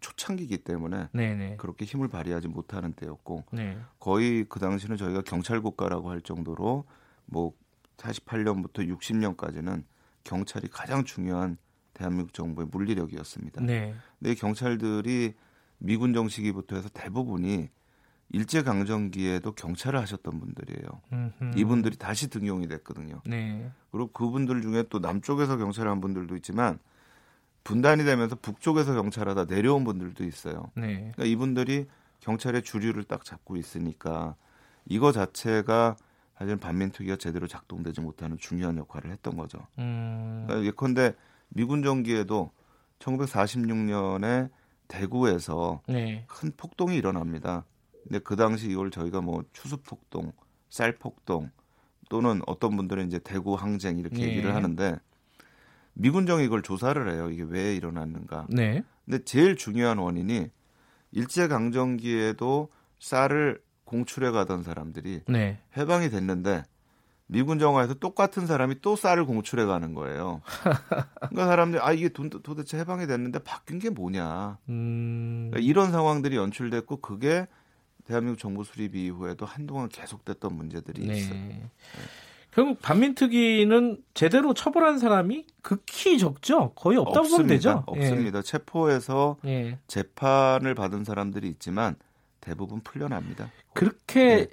초창기이기 때문에 네네. 그렇게 힘을 발휘하지 못하는 때였고 네. 거의 그 당시는 저희가 경찰 국가라고 할 정도로 뭐 48년부터 60년까지는 경찰이 가장 중요한 대한민국 정부의 물리력이었습니다. 네. 근데 경찰들이 미군 정시기부터 해서 대부분이 일제 강점기에도 경찰을 하셨던 분들이에요. 음흠. 이분들이 다시 등용이 됐거든요. 네. 그리고 그분들 중에 또 남쪽에서 경찰을 한 분들도 있지만 분단이 되면서 북쪽에서 경찰하다 내려온 분들도 있어요. 네. 그러니까 이분들이 경찰의 주류를 딱 잡고 있으니까 이거 자체가 사실 반민특위가 제대로 작동되지 못하는 중요한 역할을 했던 거죠. 음. 그러니까 예컨대 미군 정기에도 1946년에 대구에서 네. 큰 폭동이 일어납니다. 근데 그 당시 이걸 저희가 뭐 추수 폭동, 쌀 폭동 또는 어떤 분들은 이제 대구 항쟁 이렇게 네. 얘기를 하는데 미군정이 이걸 조사를 해요. 이게 왜 일어났는가. 네. 근데 제일 중요한 원인이 일제 강점기에도 쌀을 공출해 가던 사람들이 네. 해방이 됐는데 미군 정화에서 똑같은 사람이 또 쌀을 공출해 가는 거예요. <laughs> 그러니까 사람들이 아 이게 도, 도대체 해방이 됐는데 바뀐 게 뭐냐. 음... 그러니까 이런 상황들이 연출됐고 그게 대한민국 정부 수립 이후에도 한동안 계속됐던 문제들이 네. 있어요. 네. 결국 반민특위는 제대로 처벌한 사람이 극히 적죠. 거의 없다고 보면 되죠. 없습니다. 예. 체포해서 예. 재판을 받은 사람들이 있지만 대부분 풀려납니다. 그렇게 네.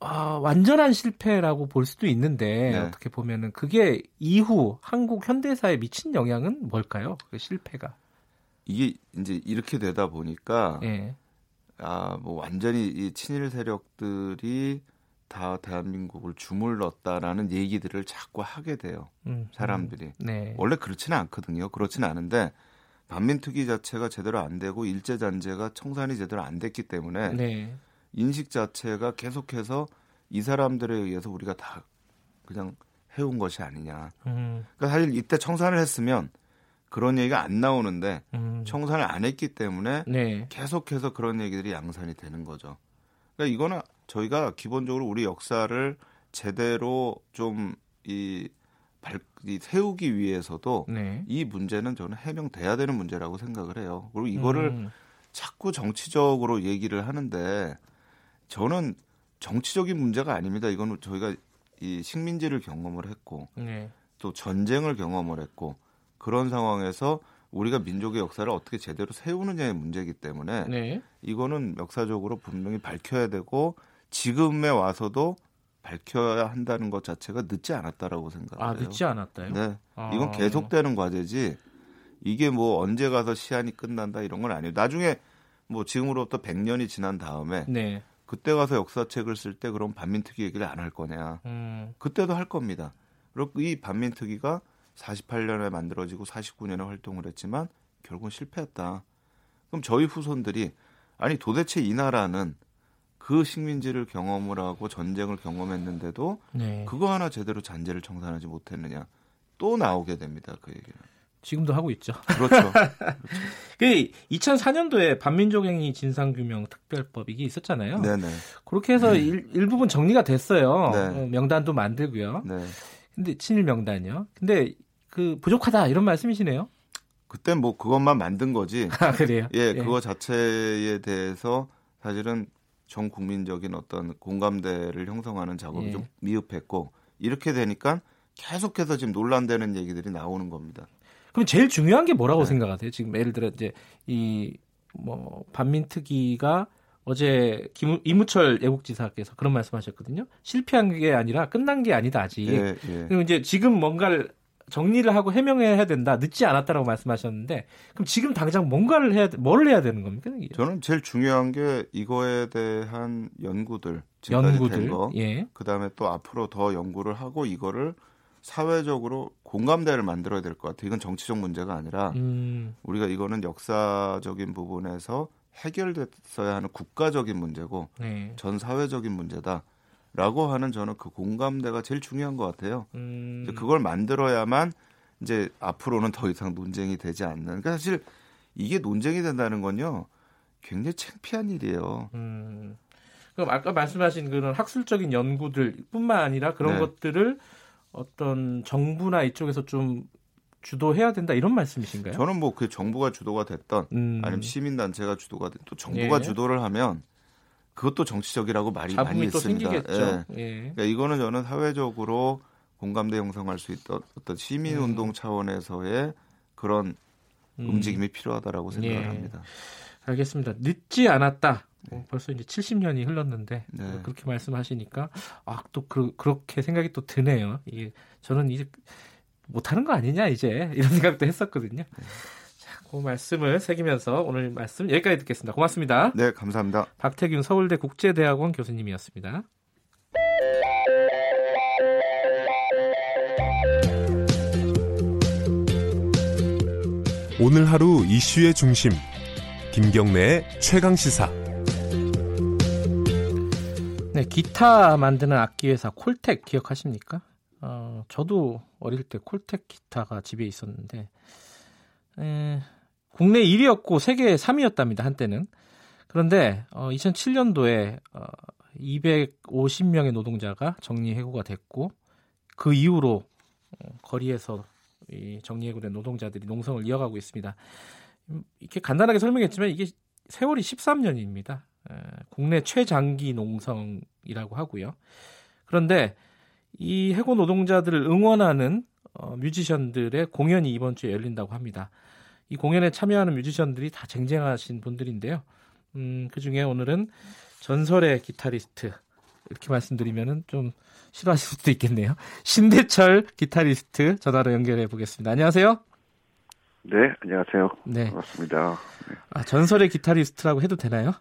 아, 완전한 실패라고 볼 수도 있는데 네. 어떻게 보면은 그게 이후 한국 현대사에 미친 영향은 뭘까요? 그 실패가 이게 이제 이렇게 되다 보니까 예. 아 뭐 완전히 이 친일 세력들이 다 대한민국을 주물렀다라는 얘기들을 자꾸 하게 돼요. 음, 사람들이. 네. 원래 그렇지는 않거든요. 그렇지는 않은데 반민특위 자체가 제대로 안 되고 일제 잔재가 청산이 제대로 안 됐기 때문에 네. 인식 자체가 계속해서 이 사람들에 의해서 우리가 다 그냥 해온 것이 아니냐. 음. 그러니까 사실 이때 청산을 했으면 그런 얘기가 안 나오는데 음. 청산을 안 했기 때문에 네. 계속해서 그런 얘기들이 양산이 되는 거죠. 그러니까 이거는 저희가 기본적으로 우리 역사를 제대로 좀이 이 세우기 위해서도 네. 이 문제는 저는 해명돼야 되는 문제라고 생각을 해요. 그리고 이거를 음. 자꾸 정치적으로 얘기를 하는데 저는 정치적인 문제가 아닙니다. 이거는 저희가 이 식민지를 경험을 했고 네. 또 전쟁을 경험을 했고 그런 상황에서 우리가 민족의 역사를 어떻게 제대로 세우느냐의 문제이기 때문에 네. 이거는 역사적으로 분명히 밝혀야 되고 지금에 와서도 밝혀야 한다는 것 자체가 늦지 않았다라고 생각해요. 아, 늦지 않았다요? 네. 아. 이건 계속되는 과제지 이게 뭐 언제 가서 시한이 끝난다 이런 건 아니에요. 나중에 뭐 지금으로부터 100년이 지난 다음에 네. 그때 가서 역사책을 쓸 때 그럼 반민특위 얘기를 안 할 거냐. 음. 그때도 할 겁니다. 그리고 이 반민특위가 48년에 만들어지고 49년에 활동을 했지만 결국은 실패했다. 그럼 저희 후손들이 아니 도대체 이 나라는 그 식민지를 경험을 하고 전쟁을 경험했는데도 네. 그거 하나 제대로 잔재를 청산하지 못했느냐 또 나오게 됩니다 그 얘기는. 지금도 하고 있죠. 그렇죠. <laughs> 그렇죠. 그 2004년도에 반민족행위 진상규명 특별법 이게 있었잖아요. 네네. 그렇게 해서 음. 일, 일부분 정리가 됐어요. 네. 어, 명단도 만들고요. 네. 근데 친일 명단이요. 근데 그 부족하다 이런 말씀이시네요. 그때 뭐 그것만 만든 거지. <laughs> 아, 그래요? 예, 예, 그거 자체에 대해서 사실은 전 국민적인 어떤 공감대를 형성하는 작업이 예. 좀 미흡했고 이렇게 되니까 계속해서 지금 논란되는 얘기들이 나오는 겁니다. 그럼 제일 중요한 게 뭐라고 네. 생각하세요? 지금 예를 들어 이제 이 뭐 반민특위가 어제 김, 이무철 애국지사께서 그런 말씀하셨거든요. 실패한 게 아니라 끝난 게 아니다 아직. 예, 예. 그럼 이제 지금 뭔가를 정리를 하고 해명해야 된다. 늦지 않았다라고 말씀하셨는데 그럼 지금 당장 뭔가를 해야 뭘 해야 되는 겁니까? 이게? 저는 제일 중요한 게 이거에 대한 연구들, 연구들, 거, 예. 그다음에 또 앞으로 더 연구를 하고 이거를 사회적으로 공감대를 만들어야 될 것 같아요. 이건 정치적 문제가 아니라 음. 우리가 이거는 역사적인 부분에서 해결됐어야 하는 국가적인 문제고 네. 전 사회적인 문제다. 라고 하는 저는 그 공감대가 제일 중요한 것 같아요. 음. 그걸 만들어야만 이제 앞으로는 더 이상 논쟁이 되지 않는. 그러니까 사실 이게 논쟁이 된다는 건요. 굉장히 창피한 일이에요. 음. 그럼 아까 말씀하신 그런 학술적인 연구들뿐만 아니라 그런 네. 것들을 어떤 정부나 이쪽에서 좀 주도해야 된다 이런 말씀이신가요? 저는 뭐 그 정부가 주도가 됐던 음. 아니면 시민 단체가 주도가 됐던 또 정부가 예. 주도를 하면 그것도 정치적이라고 말이 많이 있습니다. 예. 예. 그러니까 이거는 저는 사회적으로 공감대 형성할 수 있던 어떤 시민 운동 음. 차원에서의 그런 음. 움직임이 필요하다라고 생각을 예. 합니다. 알겠습니다. 늦지 않았다. 뭐 벌써 이제 70년이 흘렀는데 네. 그렇게 말씀하시니까 아또 그, 그렇게 생각이 또 드네요. 이게 저는 이제 못하는 거 아니냐 이제 <laughs> 이런 생각도 했었거든요. 네. 자, 그 말씀을 새기면서 오늘 말씀 여기까지 듣겠습니다. 고맙습니다. 네, 감사합니다. 박태균 서울대 국제대학원 교수님이었습니다. 오늘 하루 이슈의 중심 김경래의 최강 시사. 네, 기타 만드는 악기 회사 콜텍 기억하십니까? 어, 저도 어릴 때 콜텍 기타가 집에 있었는데 에, 국내 1위였고 세계 3위였답니다 한때는. 그런데 어, 2007년도에 어, 250명의 노동자가 정리해고가 됐고 그 이후로 어, 거리에서 이 정리해고된 노동자들이 농성을 이어가고 있습니다. 음, 이렇게 간단하게 설명했지만 이게 세월이 13년입니다. 국내 최장기 농성이라고 하고요. 그런데 이 해고 노동자들을 응원하는 어, 뮤지션들의 공연이 이번 주에 열린다고 합니다. 이 공연에 참여하는 뮤지션들이 다 쟁쟁하신 분들인데요. 음, 그 중에 오늘은 전설의 기타리스트 이렇게 말씀드리면은 좀 싫어하실 수도 있겠네요. 신대철 기타리스트 전화로 연결해 보겠습니다. 안녕하세요. 네, 안녕하세요. 네. 반갑습니다. 네. 아, 전설의 기타리스트라고 해도 되나요?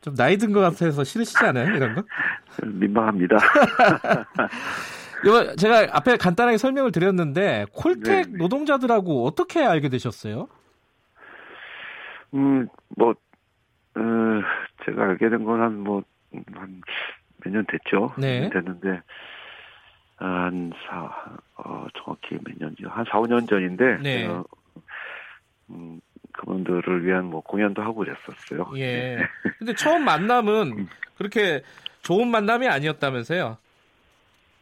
좀 나이 든 것 같아서 싫으시지 않아요? 이런 거? <laughs> 민망합니다. <laughs> 이거 제가 앞에 간단하게 설명을 드렸는데 콜텍 네. 노동자들하고 어떻게 알게 되셨어요? 음, 뭐, 어, 제가 알게 된 건 한 뭐, 한 몇 년 됐죠. 네. 됐는데, 한 사, 어, 정확히 몇 년이요? 한 4, 5년 전인데, 네. 제가, 음, 그분들을 위한 뭐 공연도 하고 그랬었어요. 예. 네. <laughs> 근데 처음 만남은 음. 그렇게 좋은 만남이 아니었다면서요?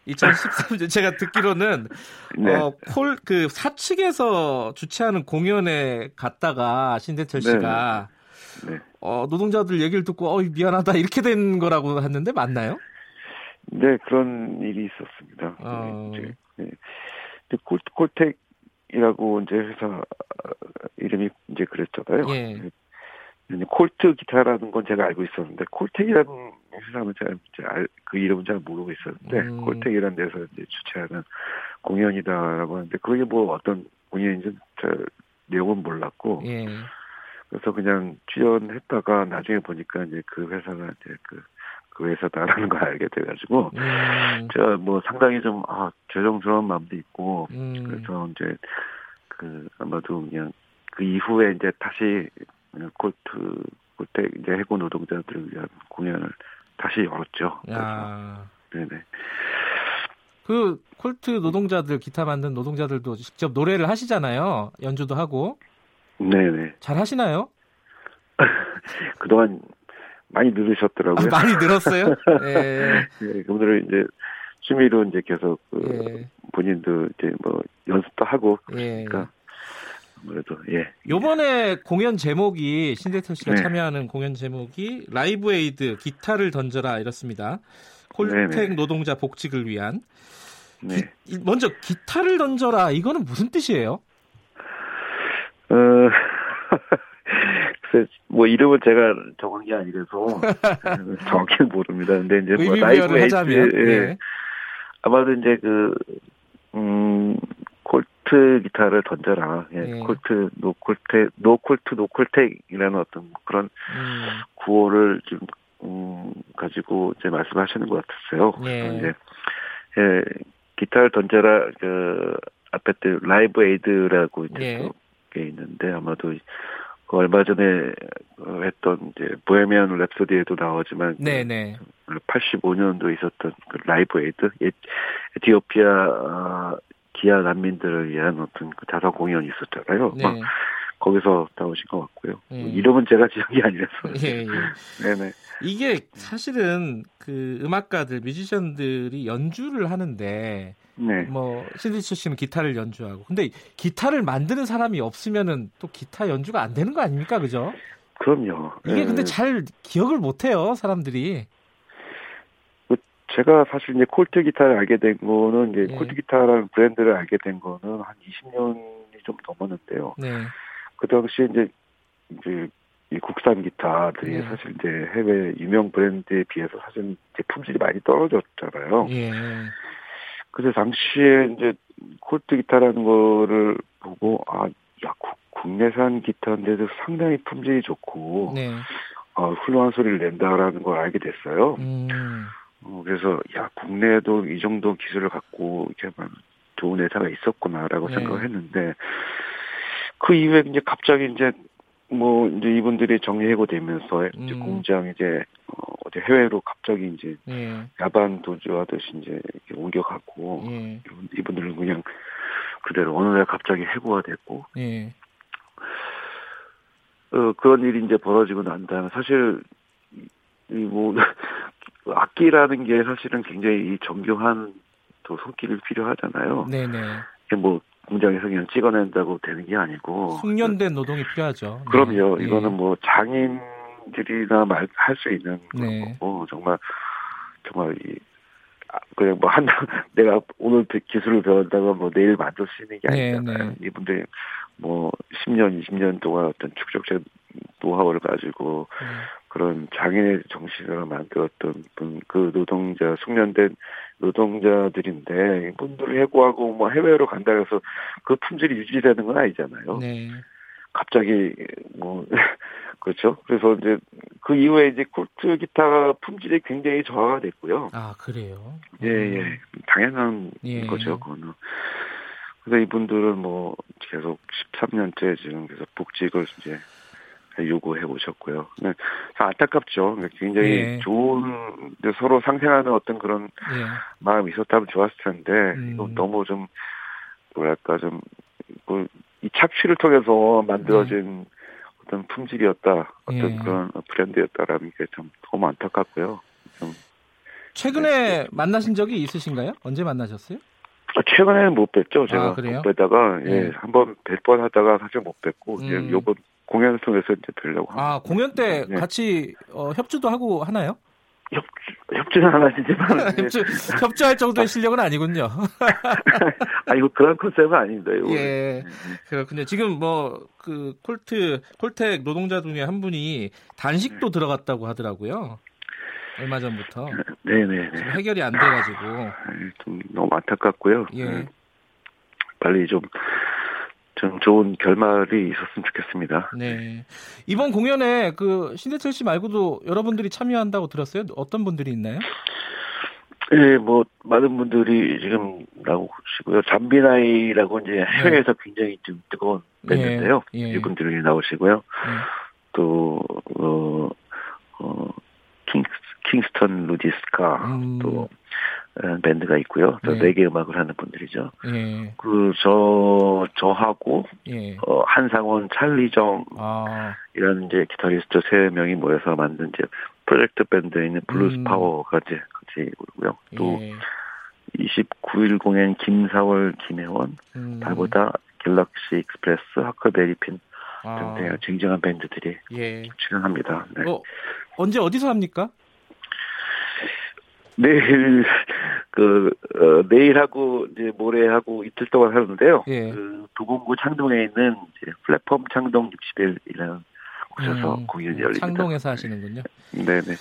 2013년 제가 듣기로는 <laughs> 네. 어, 폴그 사측에서 주최하는 공연에 갔다가 신대철 네. 씨가 네. 네. 어, 노동자들 얘기를 듣고 어 미안하다 이렇게 된 거라고 했는데 맞나요? 네 그런 일이 있었습니다. 어... 네. 네. 콜, 콜텍 이라고 이제 회사 이름이 이제 그랬잖아요. 예. 콜트 기타라는 건 제가 알고 있었는데 콜텍이라는 회사는 제가 이제 알, 그 이름은 잘 모르고 있었는데 음. 콜텍이라는 데서 이제 주최하는 공연이다라고 하는데 그게 뭐 어떤 공연인지 잘 내용은 몰랐고 예. 그래서 그냥 출연했다가 나중에 보니까 이제 그 회사가 이제 그그 회사다라는 걸 알게 돼가지고 음. 제가 뭐 상당히 좀 아, 죄송스러운 마음도 있고 음. 그래서 이제 그 아마도 그냥 그 이후에 이제 다시 콜트 그때 이제 해고 노동자들을 위한 공연을 다시 열었죠. 야. 네네. 그 콜트 노동자들 기타 만든 노동자들도 직접 노래를 하시잖아요. 연주도 하고. 네네. 잘 하시나요? <laughs> 그동안 많이 늘으셨더라고요. 아, 많이 늘었어요? <laughs> 예. 네, 오늘은 이제 취미로 이제 계속 그 예. 본인도 이제 뭐 연습도 하고 그러니까 예. 아무래도 예. 요번에 공연 제목이 신대철 씨가 네. 참여하는 공연 제목이 Live Aid 기타를 던져라 이렇습니다. 콜텍 네네. 노동자 복직을 위한 네. 기, 먼저 기타를 던져라 이거는 무슨 뜻이에요? 어 <laughs> 글쎄, 뭐 이름은 제가 정한 게 아니라서 <laughs> 정확히 모릅니다. 근데 이제 뭐 Live Aid, 예. 네. 아마도 이제 그, 음, 콜트 기타를 던져라. 예, 네. 콜트, no 콜트, no 콜트, no 콜텍이라는 어떤 그런 음. 구호를 좀, 음, 가지고 이제 말씀하시는 것 같았어요. 네. 이제, 예, 기타를 던져라, 그, 앞에 때 Live Aid라고 이제 네. 게 있는데 아마도 그 얼마 전에 했던 이제 Bohemian Rhapsody에도 나오지만 네네. 85년도 있었던 그 Live Aid 에티오피아 기아 난민들을 위한 어떤 그 자선 공연이 있었잖아요. 네. 막 거기서 나오신 것 같고요. 예. 이름은 제가 지은 게 아니라서. 예, 예. 네네. 이게 사실은 그 음악가들, 뮤지션들이 연주를 하는데 네. 뭐 신대철 씨는 기타를 연주하고 근데 기타를 만드는 사람이 없으면은 또 기타 연주가 안 되는 거 아닙니까, 그죠? 그럼요. 이게 네. 근데 잘 기억을 못 해요, 사람들이. 그 제가 사실 이제 콜트 기타를 알게 된 거는 이제 예. 콜트 기타라는 브랜드를 알게 된 거는 한 20년이 좀 넘었는데요. 네. 그 당시에 이제 이제 이 국산 기타들이 네. 사실 이제 해외 유명 브랜드에 비해서 사실 이제 품질이 많이 떨어졌잖아요. 예. 그래서 당시에 이제 콜트 기타라는 거를 보고 아, 야 국내산 기타인데도 상당히 품질이 좋고 네. 어, 훌륭한 소리를 낸다라는 걸 알게 됐어요. 음. 어, 그래서 야 국내에도 이 정도 기술을 갖고 이렇게 좋은 회사가 있었구나라고 네. 생각을 했는데 그 이후에 이제 갑자기 이제 뭐 이제 이분들이 정리 해고되면서 이제 음. 공장 이제 어, 어디 해외로 갑자기 이제 예. 야반 도주하듯이 이제 이렇게 옮겨가고 예. 이분들은 그냥 그대로 어느 날 갑자기 해고가 됐고 예. 어, 그런 일이 이제 벌어지고 난 다음에 사실 이뭐 <laughs> 악기라는 게 사실은 굉장히 이 정교한 또 손길이 필요하잖아요. 네네. 뭐 공장에서 그냥 찍어낸다고 되는 게 아니고 숙련된 노동이 필요하죠. 그럼요. 네. 이거는 뭐 장인들이나 말 할 수 있는 네. 거고 정말 정말 이 아, 그냥 뭐 한다 <laughs> 내가 오늘 기술을 배웠다가 뭐 내일 만들 수 있는 게 네, 아니잖아요. 네, 네. 이분들이 뭐 10년, 20년 동안 어떤 축적된 노하우를 가지고 네. 그런 장인의 정신으로 만들었던 분, 그 노동자, 숙련된 노동자들인데, 분들을 해고하고 뭐 해외로 간다 해서 그 품질이 유지되는 건 아니잖아요. 네. 갑자기, 뭐, <laughs> 그렇죠. 그래서 이제 그 이후에 이제 콜트 기타 품질이 굉장히 저하가 됐고요. 아, 그래요? 예, 예. 음. 당연한 예. 거죠, 그거는. 그래서 이분들은 뭐 계속 13년째 지금 계속 복직을 이제 요구해 오셨고요. 네, 안타깝죠. 굉장히 예. 좋은 서로 상생하는 어떤 그런 예. 마음이 있었다면 좋았을 텐데 음. 너무 좀 뭐랄까 좀이 뭐 착취를 통해서 만들어진 네. 어떤 품질이었다, 어떤 예. 그런 브랜드였다라는 게좀 너무 안타깝고요. 좀 최근에 네. 만나신 적이 있으신가요? 언제 만나셨어요? 아, 최근에는 못 뵀죠. 제가 아, 못 뵈다가 예, 네. 한번 뵐 뻔 하다가 사실 못 뵀고 음. 이제 요번 공연을 통해서 이제 뵈려고 합니다. 아, 공연 때 네. 같이 어, 협주도 하고 하나요? 협, 협주는 안 하시지만. <laughs> 협주, 협주할 정도의 실력은 아니군요. <laughs> 아, 이거 그런 컨셉은 아닙니다. 이거. 예. 그렇군요. 지금 뭐, 그, 콜트, 콜텍 노동자 중에 한 분이 단식도 네. 들어갔다고 하더라고요. 얼마 전부터. 네네. 해결이 안 돼가지고. 좀 너무 안타깝고요. 예. 네. 빨리 좀, 좀 좋은 결말이 있었으면 좋겠습니다. 네. 이번 공연에 그 신대철 씨 말고도 여러분들이 참여한다고 들었어요? 어떤 분들이 있나요? 예, 뭐 많은 분들이 지금 나오시고요. 잠비나이라고 이제 해외에서 네. 굉장히 좀 뜨거운 밴드인데요. 예, 예. 이분들이 나오시고요. 예. 또 어, 어 킹, 킹스턴 루디스카 음. 또 밴드가 있고요. 저 네. 개 음악을 하는 분들이죠. 예. 그저 저하고 예. 어, 한상원, 찰리정 아. 이런 이제 기타리스트 세 명이 모여서 만든 이제 프로젝트 밴드에 있는 블루스 음. 파워가 이제 같이 오고요. 또 예. 29일 공연 김사월, 김해원, 음. 달보다 갤럭시 익스프레스, 허클베리핀 아. 등등 쟁쟁한 밴드들이 예. 출연합니다. 네. 어, 언제 어디서 합니까? 내일 그 어, 내일하고 이제 모레하고 이틀 동안 하는데요. 예. 그 도봉구 창동에 있는 이제 플랫폼 창동 61이라는 곳에서 음, 공연이 열립니다. 창동에서 하시는군요. 네네.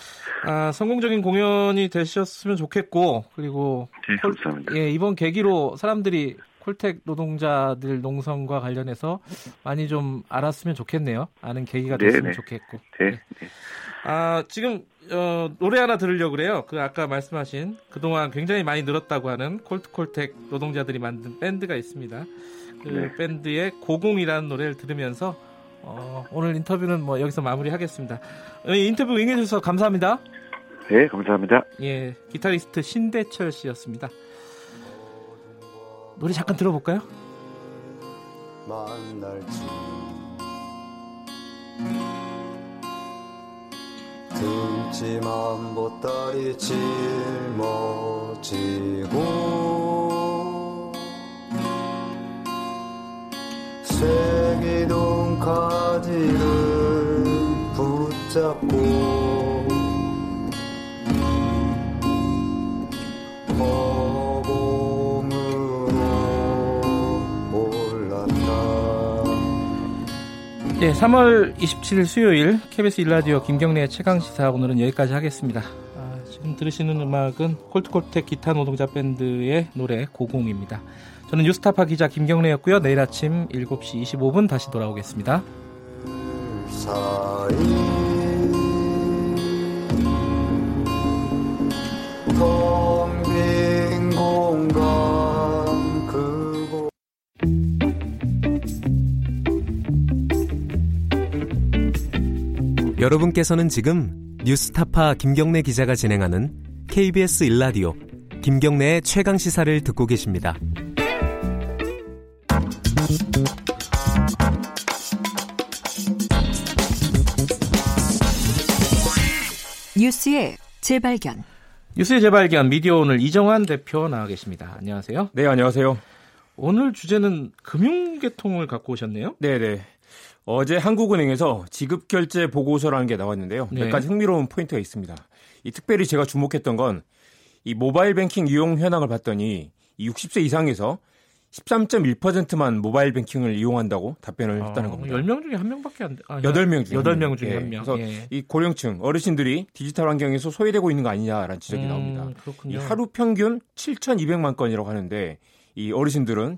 아 성공적인 공연이 되셨으면 좋겠고 그리고 네, 콜, 감사합니다. 예 이번 계기로 사람들이 콜텍 노동자들 농성과 관련해서 많이 좀 알았으면 좋겠네요. 아는 계기가 됐으면 네네. 좋겠고. 네. 네. 아 지금 어, 노래 하나 들으려고 그래요. 그 아까 말씀하신 그동안 굉장히 많이 늘었다고 하는 콜트콜텍 노동자들이 만든 밴드가 있습니다. 그 네. 밴드의 고공이라는 노래를 들으면서 어, 오늘 인터뷰는 뭐 여기서 마무리하겠습니다. 어, 인터뷰 응해주셔서 감사합니다. 네, 감사합니다. 예, 기타리스트 신대철 씨였습니다. 노래 잠깐 들어볼까요? 만날지 등짐한 보따리 짊어지고 세기동 가지를 붙잡고 네, 3월 27일 수요일 KBS 일라디오 김경래의 최강 시사 오늘은 여기까지 하겠습니다. 아, 지금 들으시는 음악은 콜트콜텍 기타 노동자 밴드의 노래 고공입니다. 저는 뉴스타파 기자 김경래였고요. 내일 아침 7시 25분 다시 돌아오겠습니다. 여러분께서는 지금 뉴스타파 김경래 기자가 진행하는 KBS 일라디오 김경래의 최강 시사를 듣고 계십니다. 뉴스의 재발견. 뉴스의 재발견 미디어 오늘 이정환 대표 나와 계십니다. 안녕하세요. 네, 안녕하세요. 오늘 주제는 금융계통을 갖고 오셨네요. 네, 네. 어제 한국은행에서 지급결제 보고서라는 게 나왔는데요. 네. 몇 가지 흥미로운 포인트가 있습니다. 이 특별히 제가 주목했던 건 이 모바일 뱅킹 이용 현황을 봤더니 이 60세 이상에서 13.1%만 모바일 뱅킹을 이용한다고 답변을 아, 했다는 겁니다. 10명 중에 1명밖에 안 돼. 아, 8명 중에 8명 중에 예. 1명. 그래서 예. 이 고령층 어르신들이 디지털 환경에서 소외되고 있는 거 아니냐라는 지적이 음, 나옵니다. 그렇군요. 이 하루 평균 7,200만 건이라고 하는데 이 어르신들은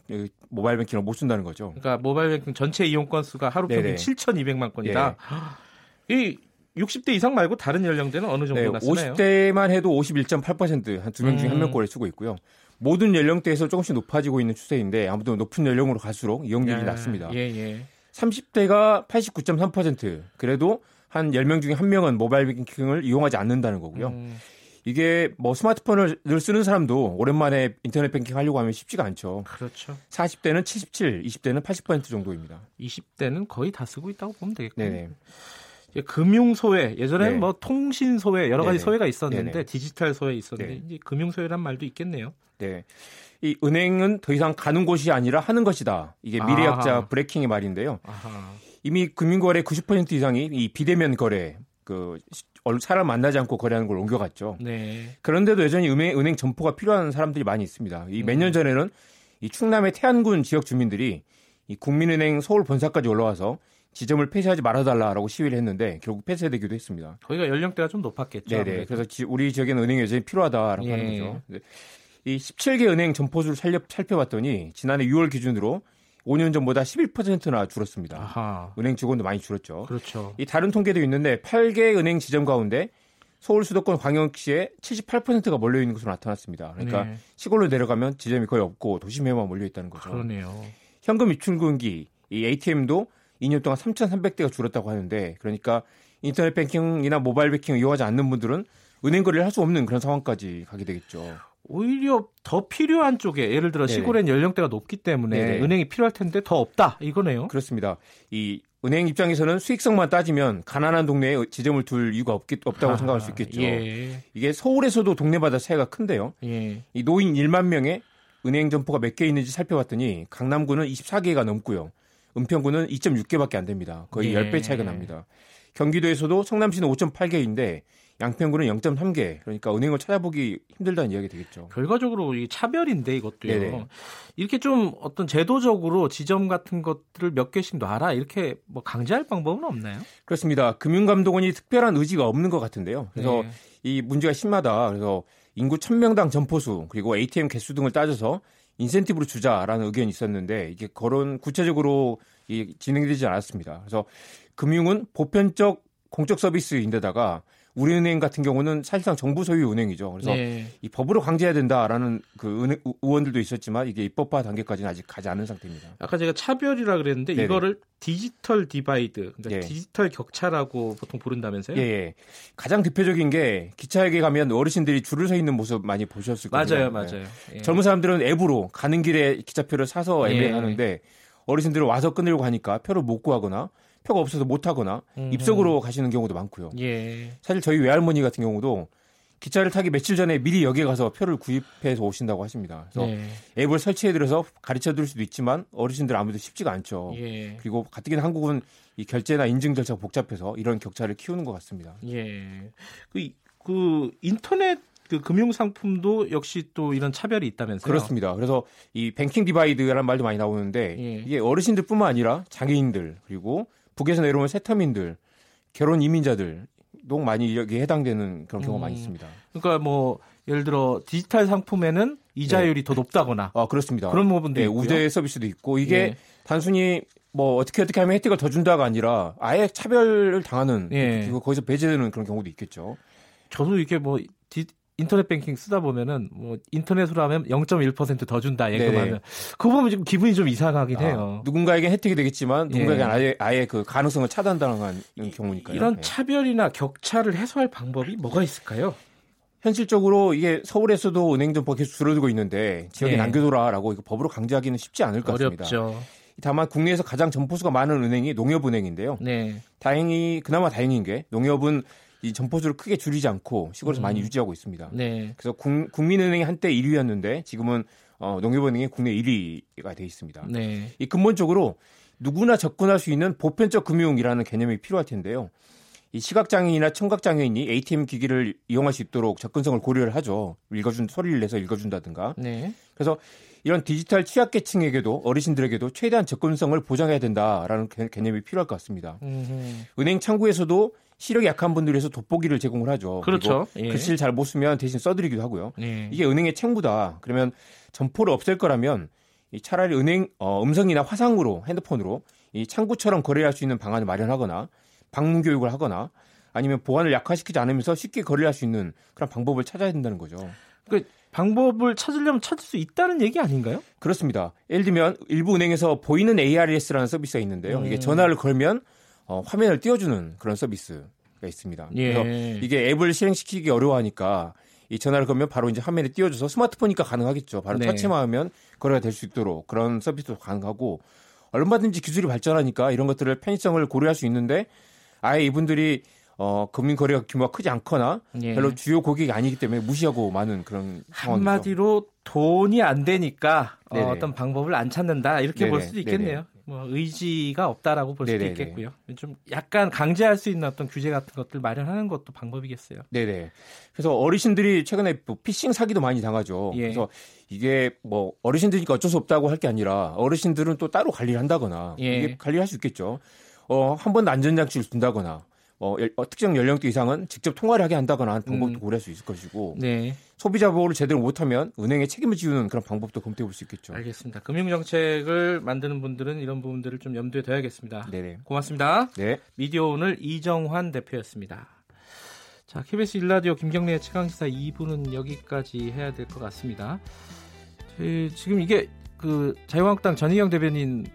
모바일 뱅킹을 못 쓴다는 거죠. 그러니까 모바일 뱅킹 전체 이용 건수가 하루 평균 7,200만 건이다. 예. 이 60대 이상 말고 다른 연령대는 어느 정도가 네, 쓰나요? 50대만 해도 51.8%한 두 명 중에 한 명꼴을 음. 쓰고 있고요. 모든 연령대에서 조금씩 높아지고 있는 추세인데 아무도 높은 연령으로 갈수록 이용률이 예, 낮습니다. 예, 예. 30대가 89.3% 그래도 한 10명 중에 한 명은 모바일 뱅킹을 이용하지 않는다는 거고요. 음. 이게 뭐 스마트폰을 늘 쓰는 사람도 오랜만에 인터넷 뱅킹 하려고 하면 쉽지가 않죠. 그렇죠. 40대는 77, 20대는 80% 정도입니다. 20대는 거의 다 쓰고 있다고 보면 되겠군요. 네네. 금융 소외 예전에는 네. 뭐 통신 소외 여러 가지 네네. 소외가 있었는데 네네. 디지털 소외 있었는데 네. 이제 금융 소외란 말도 있겠네요. 네. 이 은행은 더 이상 가는 곳이 아니라 하는 것이다. 이게 미래학자 아하. 브레킹의 말인데요. 아하. 이미 금융거래 90% 이상이 이 비대면 거래 그 사람 만나지 않고 거래하는 걸 옮겨갔죠. 네. 그런데도 여전히 은행, 은행 점포가 필요한 사람들이 많이 있습니다. 이 몇년 음. 전에는 이 충남의 태안군 지역 주민들이 이 국민은행 서울 본사까지 올라와서 지점을 폐쇄하지 말아달라라고 시위를 했는데 결국 폐쇄되기도 했습니다. 거기가 연령대가 좀 높았겠죠. 네네. 그래서 지, 우리 지역에는 은행이 여전히 필요하다라고 예. 하는 거죠. 이 17개 은행 점포수를 살려, 살펴봤더니 지난해 6월 기준으로 5년 전보다 11%나 줄었습니다. 아하. 은행 직원도 많이 줄었죠. 그렇죠. 이 다른 통계도 있는데 8개 은행 지점 가운데 서울 수도권 광역시에 78%가 몰려 있는 것으로 나타났습니다. 그러니까 네. 시골로 내려가면 지점이 거의 없고 도심에만 몰려 있다는 거죠. 그러네요. 현금 입출금기 이 ATM도 2년 동안 3,300대가 줄었다고 하는데 그러니까 인터넷 뱅킹이나 모바일 뱅킹을 이용하지 않는 분들은 은행 거래를 할 수 없는 그런 상황까지 가게 되겠죠. 오히려 더 필요한 쪽에 예를 들어 시골엔 연령대가 높기 때문에 네네. 은행이 필요할 텐데 더 없다 이거네요. 그렇습니다. 이 은행 입장에서는 수익성만 따지면 가난한 동네에 지점을 둘 이유가 없기, 없다고 아, 생각할 수 있겠죠. 예. 이게 서울에서도 동네마다 차이가 큰데요. 예. 이 노인 1만 명의 은행 점포가 몇 개 있는지 살펴봤더니 강남구는 24개가 넘고요. 은평구는 2.6개밖에 안 됩니다. 거의 예. 10배 차이가 납니다. 경기도에서도 성남시는 5.8개인데 양평구는 0.3개. 그러니까 은행을 찾아보기 힘들다는 이야기 되겠죠. 결과적으로 이 차별인데 이것도요. 네네. 이렇게 좀 어떤 제도적으로 지점 같은 것들을 몇 개씩 놔라 이렇게 뭐 강제할 방법은 없나요? 그렇습니다. 금융감독원이 특별한 의지가 없는 것 같은데요. 그래서 네. 이 문제가 심하다. 그래서 인구 1000명당 점포수 그리고 ATM 개수 등을 따져서 인센티브로 주자라는 의견이 있었는데 이게 거론 구체적으로 이 진행되지 않았습니다. 그래서 금융은 보편적 공적 서비스인데다가 우리은행 같은 경우는 사실상 정부 소유 은행이죠. 그래서 네. 이 법으로 강제해야 된다라는 그 은행, 의원들도 있었지만 이게 입법화 단계까지는 아직 가지 않은 상태입니다. 아까 제가 차별이라 그랬는데 네네. 이거를 digital divide, 그러니까 예. 디지털 격차라고 보통 부른다면서요? 예, 예. 가장 대표적인 게 기차역에 가면 어르신들이 줄을 서 있는 모습 많이 보셨을 거예요. 맞아요, 맞아요. 예. 젊은 사람들은 앱으로 가는 길에 기차표를 사서 애매하는데 예. 어르신들은 와서 끊으려고 하니까 표를 못 구하거나 표가 없어서 못 하거나 음. 입석으로 가시는 경우도 많고요. 예. 사실 저희 외할머니 같은 경우도 기차를 타기 며칠 전에 미리 역에 가서 표를 구입해서 오신다고 하십니다. 그래서 네. 앱을 설치해드려서 가르쳐 드릴 수도 있지만 어르신들 아무래도 쉽지가 않죠. 예. 그리고 가뜩이나 한국은 이 결제나 인증 절차가 복잡해서 이런 격차를 키우는 것 같습니다. 예. 그, 그 인터넷 그 금융 상품도 역시 또 이런 차별이 있다면서요? 그렇습니다. 그래서 이 banking divide라는 말도 많이 나오는데 예. 이게 어르신들뿐만 아니라 장애인들 그리고 북에서 내려온 새터민들, 결혼 이민자들 도 많이 여기에 해당되는 그런 경우가 음. 많이 있습니다. 그러니까 뭐 예를 들어 디지털 상품에는 이자율이 네. 더 높다거나 아 그렇습니다. 그런 부분도 네, 있고요. 우대 서비스도 있고 이게 예. 단순히 뭐 어떻게 어떻게 하면 혜택을 더 준다가 아니라 아예 차별을 당하는 예. 거기서 배제되는 그런 경우도 있겠죠. 저도 이게 뭐 디, 인터넷 뱅킹 쓰다 보면은 뭐 인터넷으로 하면 0.1%더 준다 예금하면 그거 보면 지금 기분이 좀 이상하긴 아, 해요. 누군가에게 혜택이 되겠지만 누군가에게 예. 아예 아예 그 가능성을 차단당하는 경우니까요. 이런 예. 차별이나 격차를 해소할 방법이 뭐가 있을까요? 현실적으로 이게 서울에서도 은행 점포가 계속 줄어들고 있는데 지역에 예. 남겨둬라라고 이거 법으로 강제하기는 쉽지 않을 것 같습니다. 어렵죠. 다만 국내에서 가장 점포수가 많은 은행이 농협은행인데요. 네. 다행히 그나마 다행인 게 농협은 이 점포수를 크게 줄이지 않고 시골에서 음. 많이 유지하고 있습니다. 네. 그래서 국, 민은행이 한때 1위였는데 지금은 어, 농협은행이 국내 1위가 돼 있습니다. 네. 이 근본적으로 누구나 접근할 수 있는 보편적 금융이라는 개념이 필요할 텐데요. 이 시각장애인이나 청각장애인이 ATM 기기를 이용할 수 있도록 접근성을 고려를 하죠. 읽어준 소리를 내서 읽어준다든가. 네. 그래서 이런 디지털 취약계층에게도 어르신들에게도 최대한 접근성을 보장해야 된다라는 개념이 필요할 것 같습니다. 음흠. 은행 창구에서도 시력이 약한 분들 위해서 돋보기를 제공을 하죠. 그렇죠. 예. 글씨를 잘 못 쓰면 대신 써드리기도 하고요. 예. 이게 은행의 책무다. 그러면 점포를 없앨 거라면 차라리 은행 어, 음성이나 화상으로 핸드폰으로 이 창구처럼 거래할 수 있는 방안을 마련하거나 방문 교육을 하거나 아니면 보안을 약화시키지 않으면서 쉽게 거래할 수 있는 그런 방법을 찾아야 된다는 거죠. 그 방법을 찾으려면 찾을 수 있다는 얘기 아닌가요? 그렇습니다. 예를 들면 일부 은행에서 보이는 ARS라는 서비스가 있는데요. 음. 이게 전화를 걸면 어, 화면을 띄워주는 그런 서비스가 있습니다. 예. 그래서 이게 앱을 실행시키기 어려워하니까 이 전화를 걸면 바로 이제 화면에 띄워줘서 스마트폰이니까 가능하겠죠. 바로 네. 터치만 하면 거래가 될 수 있도록 그런 서비스도 가능하고 얼마든지 기술이 발전하니까 이런 것들을 편의성을 고려할 수 있는데 아예 이분들이 어, 금융 거래가 규모가 크지 않거나 예. 별로 주요 고객이 아니기 때문에 무시하고 많은 그런 상황이죠. 한마디로 돈이 안 되니까 어, 떤 방법을 안 찾는다 이렇게 네네. 볼 수도 있겠네요. 뭐 의지가 없다라고 볼 수도 네네네. 있겠고요. 좀 약간 강제할 수 있는 어떤 규제 같은 것들 마련하는 것도 방법이겠어요. 네네. 그래서 어르신들이 최근에 뭐 피싱 사기도 많이 당하죠. 예. 그래서 이게 뭐 어르신들이니까 어쩔 수 없다고 할 게 아니라 어르신들은 또 따로 관리를 한다거나 예. 이게 관리할 수 있겠죠. 어, 한 번 안전장치를 준다거나 어, 어, 특정 연령대 이상은 직접 통화를 하게 한다거나 하는 방법도 음. 고려할 수 있을 것이고 네. 소비자 보호를 제대로 못하면 은행에 책임을 지우는 그런 방법도 검토해 볼 수 있겠죠. 알겠습니다. 금융정책을 만드는 분들은 이런 부분들을 좀 염두에 둬야겠습니다. 네네. 고맙습니다. 네. 미디어 오늘 이정환 대표였습니다. 자, KBS 일라디오 김경래의 최강시사 2부는 여기까지 해야 될 것 같습니다. 지금 이게 그 자유한국당 전희경 대변인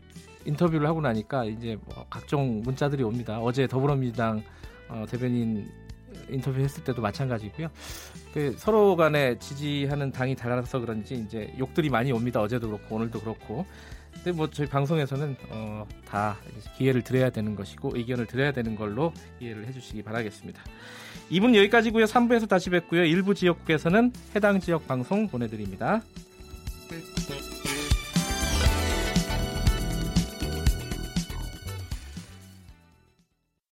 인터뷰를 하고 나니까 이제 뭐 각종 문자들이 옵니다. 어제 더불어민주당 어, 대변인 인터뷰했을 때도 마찬가지고요. 그 서로 간에 지지하는 당이 달라서 그런지 이제 욕들이 많이 옵니다. 어제도 그렇고 오늘도 그렇고. 근데 뭐 저희 방송에서는 어, 다 기회를 드려야 되는 것이고 의견을 드려야 되는 걸로 이해를 해주시기 바라겠습니다. 2분 여기까지고요. 3부에서 다시 뵙고요. 일부 지역국에서는 해당 지역 방송 보내드립니다. 네, 네.